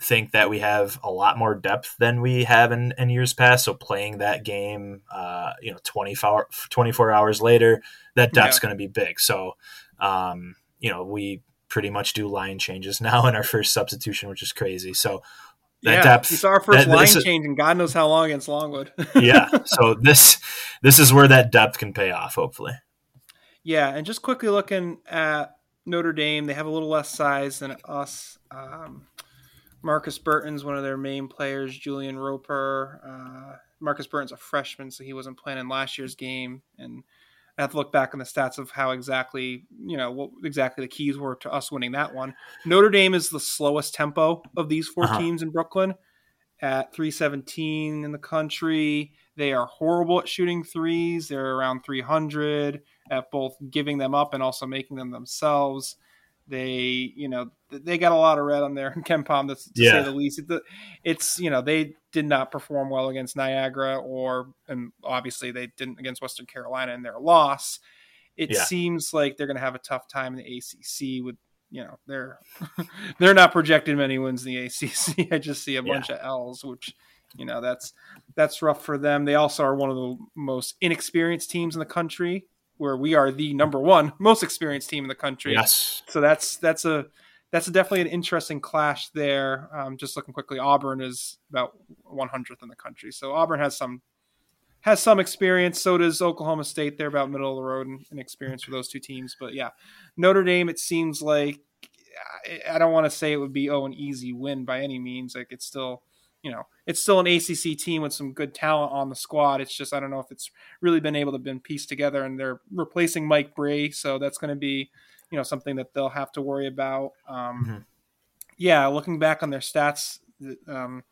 think that we have a lot more depth than we have in, in years past. So playing that game, uh, you know, 24, 24 hours later, that depth's yeah. going to be big. So, um, you know, we pretty much do line changes now in our first substitution, which is crazy. So that yeah, depth, it's our first that, line change, and God knows how long against Longwood. yeah, so this this is where that depth can pay off, hopefully. Yeah, and just quickly looking at Notre Dame. They have a little less size than us. Um, Markus Burton's one of their main players. Julian Roper. Uh, Markus Burton's a freshman, so he wasn't playing in last year's game. And I have to look back on the stats of how exactly, you know, what exactly the keys were to us winning that one. Notre Dame is the slowest tempo of these 4 uh-huh. teams in Brooklyn at 317 in the country. They are horrible at shooting threes. They're around 300 at both giving them up and also making them themselves. They, you know, they got a lot of red on there in KenPom, to, to yeah. say the least. It's, you know, they did not perform well against Niagara, or and obviously they didn't against Western Carolina in their loss. It yeah. seems like they're going to have a tough time in the ACC with you know they're they're not projecting many wins in the ACC. I just see a bunch yeah. of L's, which you know that's that's rough for them. They also are one of the most inexperienced teams in the country where we are the number one most experienced team in the country. Yes. So that's that's a that's definitely an interesting clash there. Um, just looking quickly, Auburn is about 100th in the country, so Auburn has some has some experience. So does Oklahoma State. They're about middle of the road in, in experience for those two teams. But yeah, Notre Dame. It seems like I don't want to say it would be oh an easy win by any means. Like it's still you know, it's still an ACC team with some good talent on the squad. It's just I don't know if it's really been able to been pieced together, and they're replacing Mike Brey, so that's going to be you know something that they'll have to worry about. Um, mm-hmm. Yeah, looking back on their stats, um,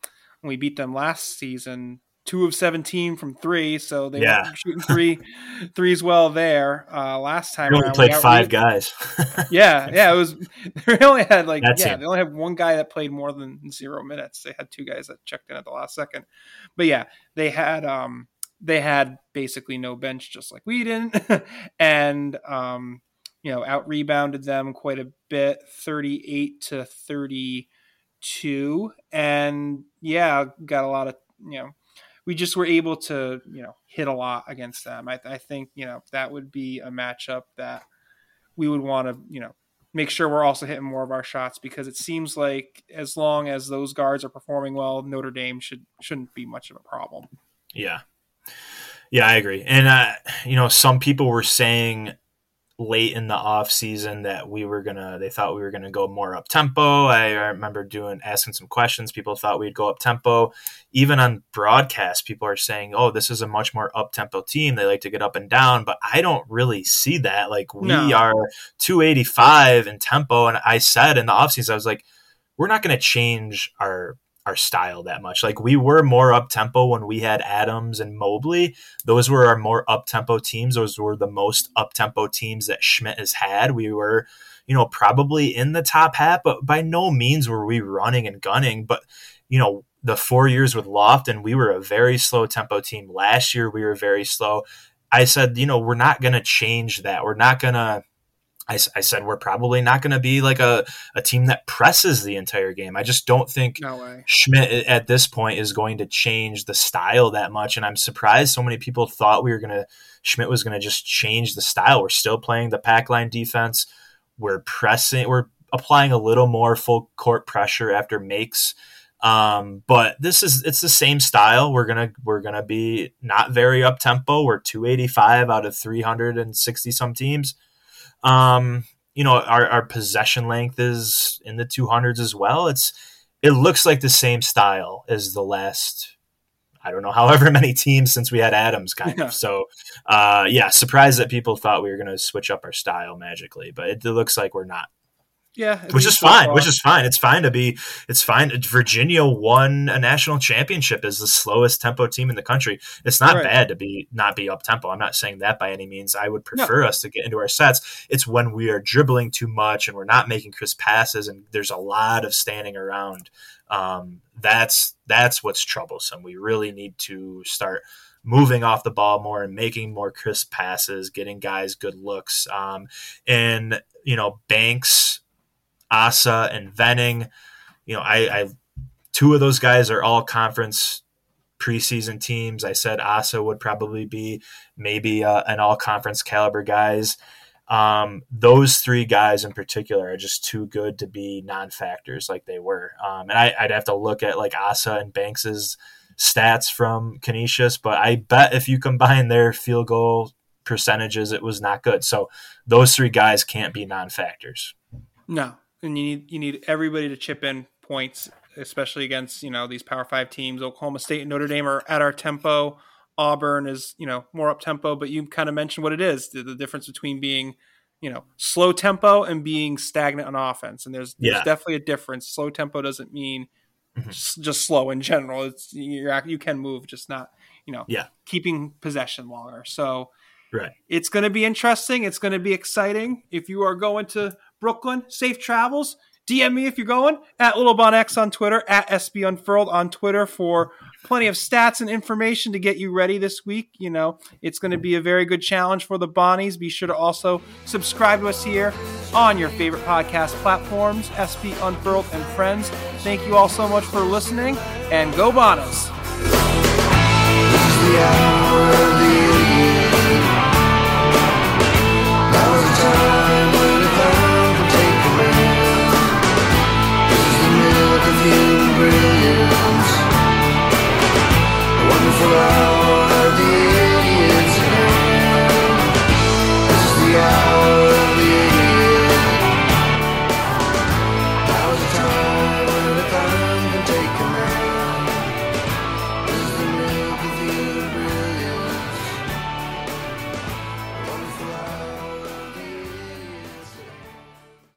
when we beat them last season, two of 17 from three, so they yeah. were shooting three threes well there. Uh, last time we only played five guys. yeah, yeah, it was. They only had like That's yeah, it. they only had one guy that played more than zero minutes. They had two guys that checked in at the last second, but yeah, they had um they had basically no bench, just like we didn't, and um you know out rebounded them quite a bit, thirty eight to thirty two, and yeah, got a lot of you know we just were able to you know hit a lot against them. I, I think you know that would be a matchup that we would want to you know make sure we're also hitting more of our shots because it seems like as long as those guards are performing well, Notre Dame should shouldn't be much of a problem. Yeah, yeah, I agree. And uh, you know, some people were saying late in the off season that we were gonna they thought we were gonna go more up tempo. I, remember doing asking some questions. People thought we'd go up tempo. Even on broadcast, people are saying, "Oh, this is a much more up tempo team. They like to get up and down." But I don't really see that. Like we No. are 285 in tempo, and I said in the offseason, I was like, "We're not going to change our." Our style that much. Like we were more up tempo when we had Adams and Mobley, those were our more up tempo teams. Those were the most up tempo teams that Schmidt has had. We were, you know, probably in the top half, but by no means were we running and gunning. But, you know, the four years with Lofton, we were a very slow tempo team. Last year, we were very slow. I said, you know, we're not going to change that. We're not going to. I, I said we're probably not going to be like a, a team that presses the entire game. I just don't think No. Schmidt at this point is going to change the style that much, and I'm surprised so many people thought we were going to Schmidt was going to just change the style. We're still playing the pack line defense. We're pressing. We're applying a little more full court pressure after makes. Um, but this is it's the same style. We're gonna we're gonna be not very up tempo. We're 285 out of 360 some teams. Um, you know, our, our possession length is in the 200s as well. It's it looks like the same style as the last I don't know however many teams since we had Adams kind Yeah. of. So uh, yeah, surprised that people thought we were going to switch up our style magically, but it, it looks like we're not Yeah, which is so fine. far. Which is fine. It's fine to be. It's fine. Virginia won a national championship as the slowest tempo team in the country. It's not Right. bad to be not be up tempo. I'm not saying that by any means. I would prefer us to get into our sets. It's when we are dribbling too much and we're not making crisp passes and there's a lot of standing around. Um, that's that's what's troublesome. We really need to start moving off the ball more and making more crisp passes, getting guys good looks. Um, and you know, Banks Asa and Venning. You know, I, I two of those guys are all conference preseason teams. I said Asa would probably be maybe uh, an all conference caliber guys. Um, those three guys in particular are just too good to be non factors like they were. Um, and I, I'd have to look at like Asa and Banks's stats from Canisius, but I bet if you combine their field goal percentages, it was not good. So those three guys can't be non factors. No, and you need you need everybody to chip in points, especially against you know these Power Five teams. Oklahoma State and Notre Dame are at our tempo. Auburn is you know more up tempo, but you kind of mentioned what it is the, the difference between being you know slow tempo and being stagnant on offense. And there's there's definitely a difference. Slow tempo doesn't mean Mhm. just, just slow in general. It's you're, you can move, just not you know Yeah. keeping possession longer. So Right. it's going to be interesting. It's going to be exciting. If you are going to Brooklyn, safe travels. DM me if you're going at Little Bon on Twitter, at SB Unfurled on Twitter for plenty of stats and information to get you ready this week. You know, it's going to be a very good challenge for the Bonnies. Be sure to also subscribe to us here on your favorite podcast platforms, SB Unfurled and Friends. Thank you all so much for listening, and go Bonnies! world.